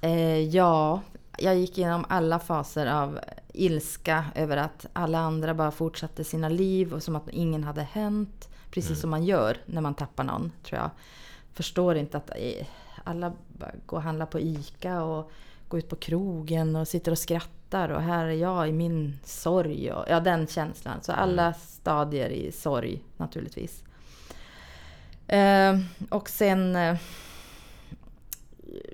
Eh, ja, jag gick igenom alla faser av ilska över att alla andra bara fortsatte sina liv och som att ingen hade hänt. Precis mm. som man gör när man tappar någon, tror jag. Förstår inte att eh, alla går och handlar på ICA och går ut på krogen och sitter och skrattar och här är jag i min sorg. Och, ja, den känslan. Så alla mm. stadier i sorg naturligtvis. Eh, och sen... Eh,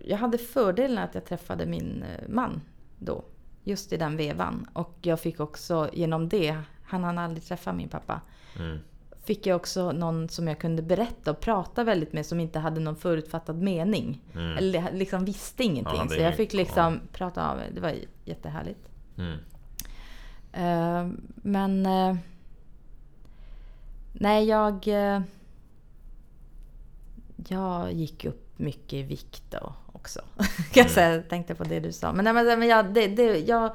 jag hade fördelen att jag träffade min eh, man då. Just i den vevan. Och jag fick också genom det, han hann aldrig träffa min pappa. Mm. Fick jag också någon som jag kunde berätta och prata väldigt med som inte hade någon förutfattad mening. Mm. Eller liksom visste ingenting. Ja, så jag fick liksom ja. prata av det. Det var jättehärligt. Mm. Uh, men... Uh, nej, jag... Uh, jag gick upp mycket i vikt då också. [laughs] kan jag tänkte på det du sa. Men, nej, men, men jag, det, det, jag,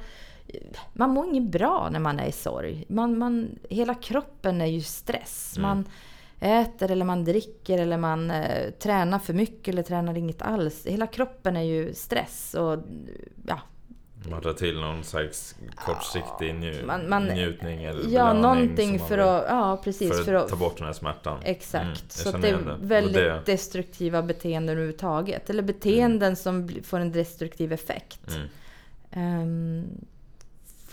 man mår inget bra när man är i sorg. Man, man, hela kroppen är ju stress. Mm. Man äter eller man dricker eller man eh, tränar för mycket eller tränar inget alls. Hela kroppen är ju stress. Och, ja, man tar till någon slags kortsiktig nju man, man, njutning eller Ja, någonting för att, ja, precis, för, för att ta bort den här smärtan. Exakt. Mm, så det är väldigt det... destruktiva beteenden överhuvudtaget. Eller beteenden mm. som får en destruktiv effekt. Um,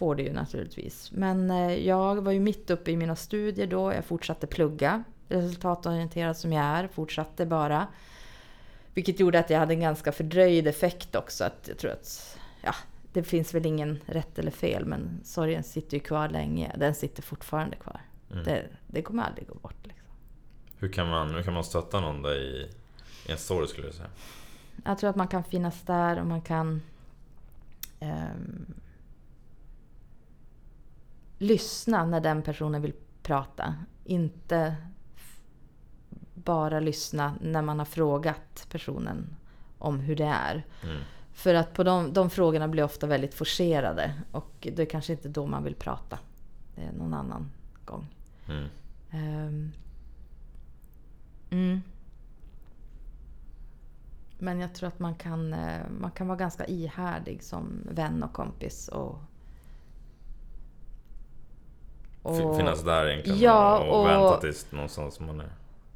får det ju naturligtvis. Men uh, jag var ju mitt uppe i mina studier då. Jag fortsatte plugga. Resultatorienterad som jag är, fortsatte bara. Vilket gjorde att jag hade en ganska fördröjd effekt också. Att jag tror att ja, det finns väl ingen rätt eller fel, men sorgen sitter ju kvar länge. Den sitter fortfarande kvar. Mm. Det, det, kommer aldrig gå bort. Liksom. Hur, kan man, hur kan man stötta någon där i, i en sorg skulle du säga? Jag tror att man kan finnas där och man kan um, lyssna när den personen vill prata. Inte bara lyssna när man har frågat personen om hur det är. Mm. För att på de, de frågorna blir ofta väldigt forcerade och det är kanske inte då man vill prata. Det är någon annan gång. Mm. Um, mm. Men jag tror att man kan, eh, man kan vara ganska ihärdig som vän och kompis. Och, och Finnas där egentligen ja, och, och vänta tills någonstans man är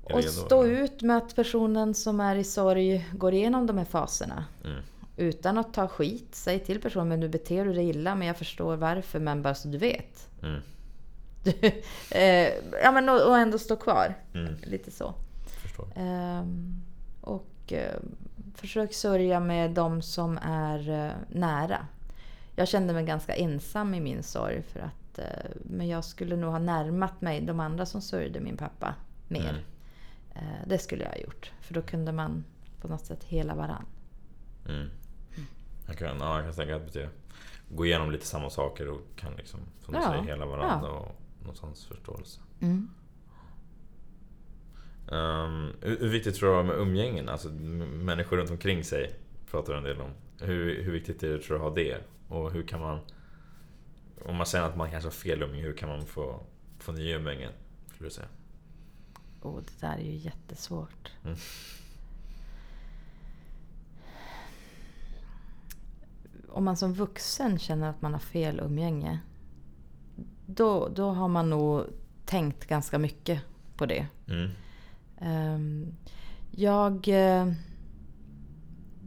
redo. Och stå ut med att personen som är i sorg går igenom de här faserna. Mm utan att ta skit, säg till personen men nu beter du dig illa men jag förstår varför men bara så du vet. Mm. [laughs] eh, ja men och, och, ändå stå kvar. Mm. Lite så. Eh, och eh, försök sörja med de som är eh, nära. Jag kände mig ganska ensam i min sorg för att eh, men jag skulle nog ha närmat mig de andra som sörjde min pappa mer. Mm. Eh, det skulle jag ha gjort. För då kunde man på något sätt hela varann. Mm. Jag kan, ja, jag kan tänka att det gå igenom lite samma saker och kan liksom, som du ja. säger, hela varandra ja. och någonstans förståelse. Mm. Um, hur, viktigt tror du med umgängen? Alltså människor runt omkring sig pratar en del om. Hur, hur viktigt är det tror du att ha det? Och hur kan man... Om man säger att man kanske har fel umgänge, hur kan man få, få nya umgängen? Skulle du säga? Oh, det där är ju jättesvårt. Mm. om man som vuxen känner att man har fel umgänge, då, då har man nog tänkt ganska mycket på det. Mm. Um, jag, eh,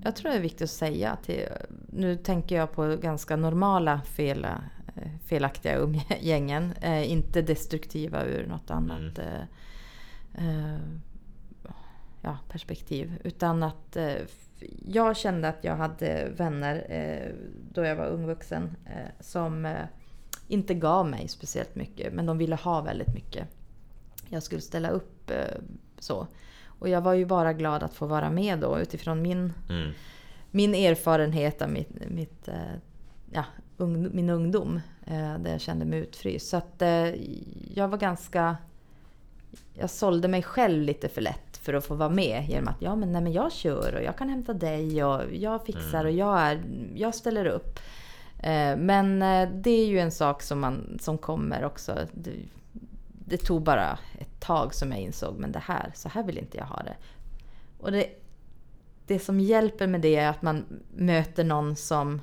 jag tror det är viktigt att säga till, nu tänker jag på ganska normala fel, felaktiga umgängen, eh, inte destruktiva ur något annat mm. uh, ja, perspektiv. Utan att jag kände att jag hade vänner eh, då jag var ung vuxen eh, som eh, inte gav mig speciellt mycket, men de ville ha väldigt mycket. Jag skulle ställa upp eh, så. Och jag var ju bara glad att få vara med då utifrån min, mm. min erfarenhet av mitt, mitt eh, ja, ung, min ungdom. Eh, där jag kände mig utfryst. Så att jag var ganska... Jag sålde mig själv lite för lätt för att få vara med genom att ja, men, nej, men jag kör och jag kan hämta dig och jag fixar mm. och jag, är, jag ställer upp. Eh, men eh, det är ju en sak som, man, som kommer också. Det, det tog bara ett tag som jag insåg, men det här, så här vill inte jag ha det. Och det, det som hjälper med det är att man möter någon som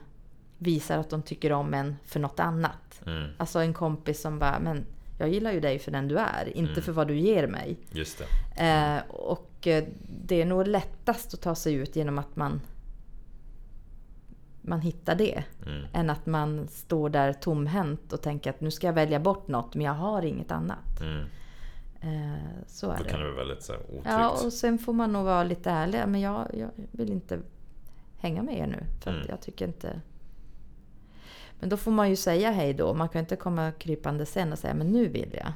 visar att de tycker om en för något annat. Mm. Alltså en kompis som bara, men jag gillar ju dig för den du är, inte Mm. för vad du ger mig. Just det. Eh, och eh, det är nog lättast att ta sig ut genom att man, man hittar det. Mm. Än att man står där tomhänt och tänker att nu ska jag välja bort något men jag har inget annat. Mm. Eh, så är Då det. kan det vara väldigt så här, otryggt. Ja, och sen får man nog vara lite ärlig. Men jag, jag vill inte hänga med er nu. För Mm. jag tycker inte... Men då får man ju säga hej då. Man kan inte komma krypande sen och säga men nu vill jag.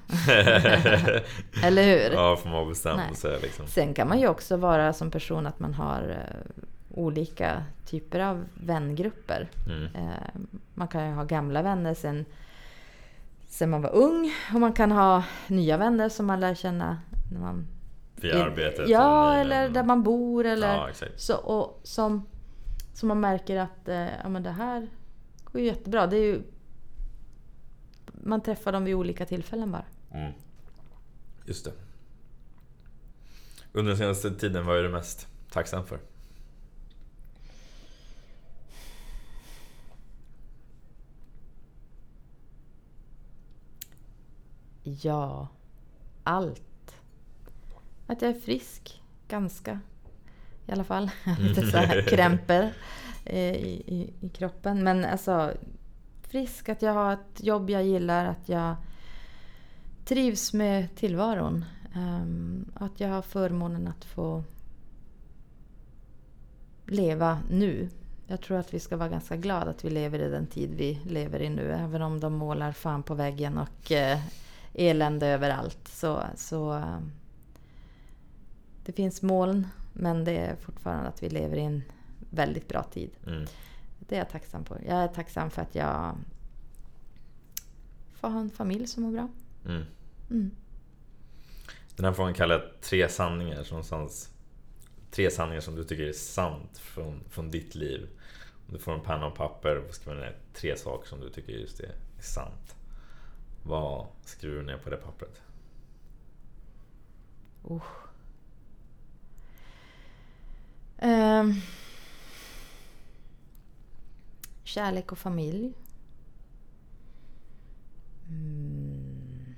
[laughs] Eller hur? ja, får man och säga liksom. Sen kan man ju också vara som person att man har eh, olika typer av vängrupper. Mm. Eh, man kan ju ha gamla vänner sen, sen man var ung. Och man kan ha nya vänner som man lär känna när man... Via arbetet. Ja, eller där man bor. Eller, Ja, så, och som, som man märker att eh, ja, men det här går ju jättebra. Det är ju, man träffar dem vid olika tillfällen bara. Mm. Just det. Under den senaste tiden, vad är du mest tacksam för? Ja, allt. Att jag är frisk, ganska. I alla fall. [laughs] Lite så här krämper eh, Eh, i, i, i kroppen. Men alltså, frisk, att jag har ett jobb jag gillar, att jag trivs med tillvaron. Um, att jag har förmånen att få leva nu. Jag tror att vi ska vara ganska glada att vi lever i den tid vi lever i nu. Även om de målar fan på väggen och eh, elände överallt. Så, så eh, det finns moln, men det är fortfarande att vi lever i en väldigt bra tid. Mm. Det är jag tacksam på. Jag är tacksam för att jag får ha en familj som mår bra. Mm. Mm. Den här frågan kallar jag tre sanningar. Så någonstans, tre sanningar som du tycker är sant från, från ditt liv. Om du får en penna och papper och skriver ner tre saker som du tycker just är, är sant. Vad skriver du ner på det pappret? Oh. Ehm. Kärlek och familj. Mm.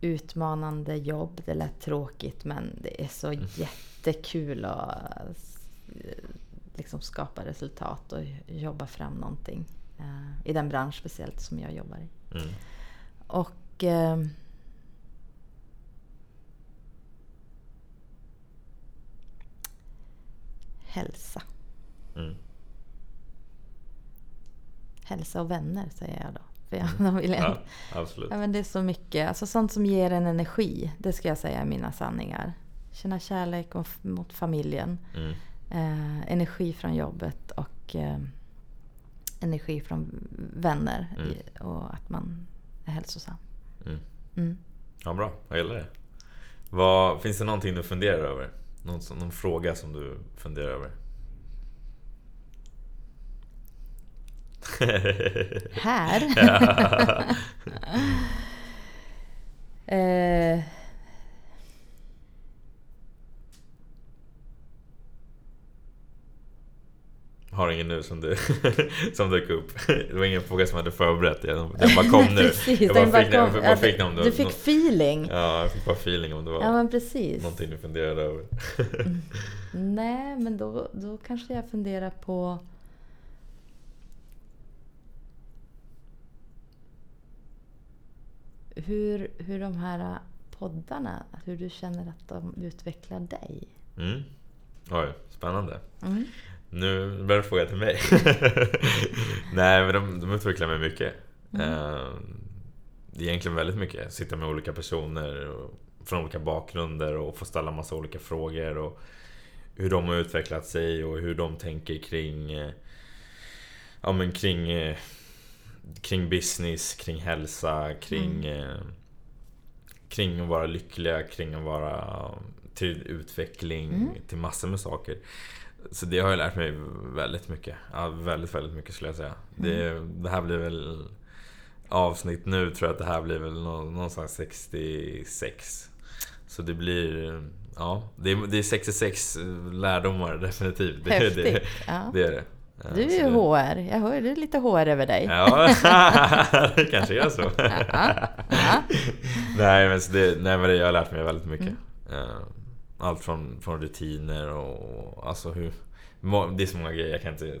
Utmanande jobb. Det lät tråkigt men det är så jättekul att eh, liksom skapa resultat och jobba fram någonting. eh, I den bransch speciellt som jag jobbar i. Mm. Och... Eh, hälsa. Mm. Hälsa och vänner säger jag då. För jag, de vill Ja, absolut. ja, men det är så mycket. Alltså sånt som ger en energi. Det ska jag säga är mina sanningar. Känna kärlek mot familjen. Mm. Eh, energi från jobbet och eh, energi från vänner. Mm. I, och att man är hälsosam. Mm. Mm. Ja, bra. Jag gillar det. Vad, finns det någonting du funderar över? Någon, någon fråga som du funderar över? [laughs] Här? [laughs] eh, Har ingen nu som du [laughs] som dök upp. Det var ingen fråga som hade förberett. Den den bara kom nu. precis, jag bara den bara fick, jag kom. bara fick någon, du fick feeling. Ja, jag fick bara feeling om det var Ja men precis. någonting du funderade över. Nej men då, då kanske jag funderar på hur, hur de här poddarna, hur du känner att de utvecklar dig. Mm. Oj, spännande. Mm. Nu börjar du fråga till mig. [laughs] Nej, men de, de utvecklar mig mycket. Mm. Det är egentligen väldigt mycket. Sitta med olika personer och, från olika bakgrunder och få ställa massa olika frågor. Och hur de har utvecklat sig och hur de tänker kring eh, Ja men kring eh, Kring business, kring hälsa, kring eh, Kring att vara lyckliga, kring att vara till utveckling, Mm. till massor med saker. Så det har jag lärt mig väldigt mycket. Ja, väldigt, väldigt mycket skulle jag säga. Det, det här blir väl avsnitt nu tror jag att det här blir väl någonstans 66. Så det blir... Ja, det [laughs] är, det är 66 lärdomar definitivt. Det, Häftigt. det, ja. det är det. Du är ju HR. Jag hör det är lite HR över dig. Ja, [laughs] det kanske är så. [laughs] nej, men, det, nej, men det, jag har lärt mig väldigt mycket. Mm. Allt från, från rutiner och alltså hur... Det är så många grejer, jag kan inte...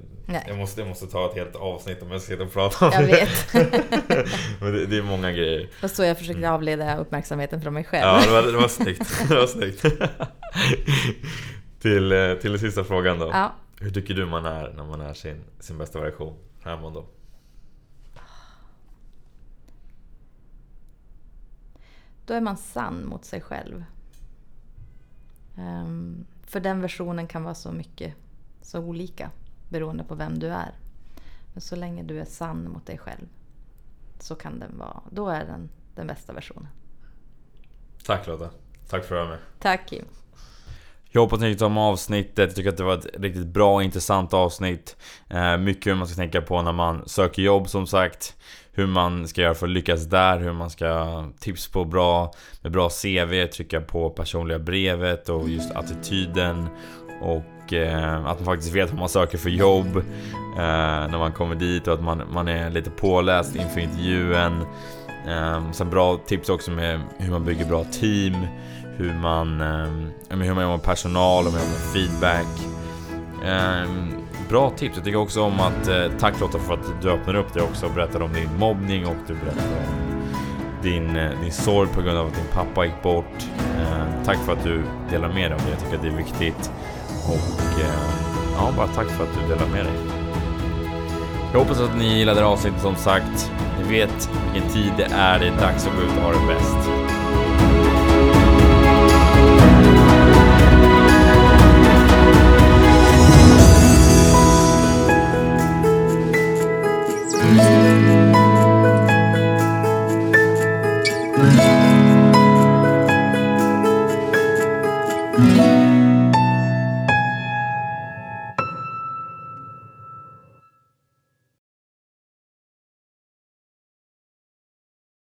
Jag måste, jag måste ta ett helt avsnitt om jag ska sitta och prata om jag det. Vet. [laughs] Men det, det, är många grejer. Och så jag försökte mm. avleda uppmärksamheten från mig själv. Ja, det var, det var snyggt. Det var snyggt. till, eh, till den sista frågan då. Ja. Hur tycker du man är när man är sin, sin bästa version? Herman då? Då är man sann mot sig själv. Um, för den versionen kan vara så mycket, så olika beroende på vem du är. Men så länge du är sann mot dig själv så kan den vara, då är den den bästa versionen. Tack Lotta. Tack för att du var med. Tack Kim. Jag hoppas ni tyckte om avsnittet. Jag tycker att det var ett riktigt bra och intressant avsnitt. Eh, mycket hur man ska tänka på när man söker jobb som sagt. Hur man ska göra för att lyckas där, hur man ska tips på bra med bra CV, trycka på personliga brevet och just attityden. Och eh, att man faktiskt vet vad man söker för jobb eh, när man kommer dit och att man, man är lite påläst inför intervjun. Eh, sen bra tips också med hur man bygger bra team hur man, eh, hur man jobbar med personal och med feedback. Eh, bra tips. Jag tycker också om att, eh, tack Lotta för att du öppnar upp dig också och berättar om din mobbning och du berättar om din, eh, din sorg på grund av att din pappa gick bort. Eh, tack för att du delar med dig av det. Jag tycker att det är viktigt. Och eh, ja, bara tack för att du delar med dig. Jag hoppas att ni gillade avsnittet som sagt. Ni vet vilken tid det är. Det är dags att gå ut och ha det bäst.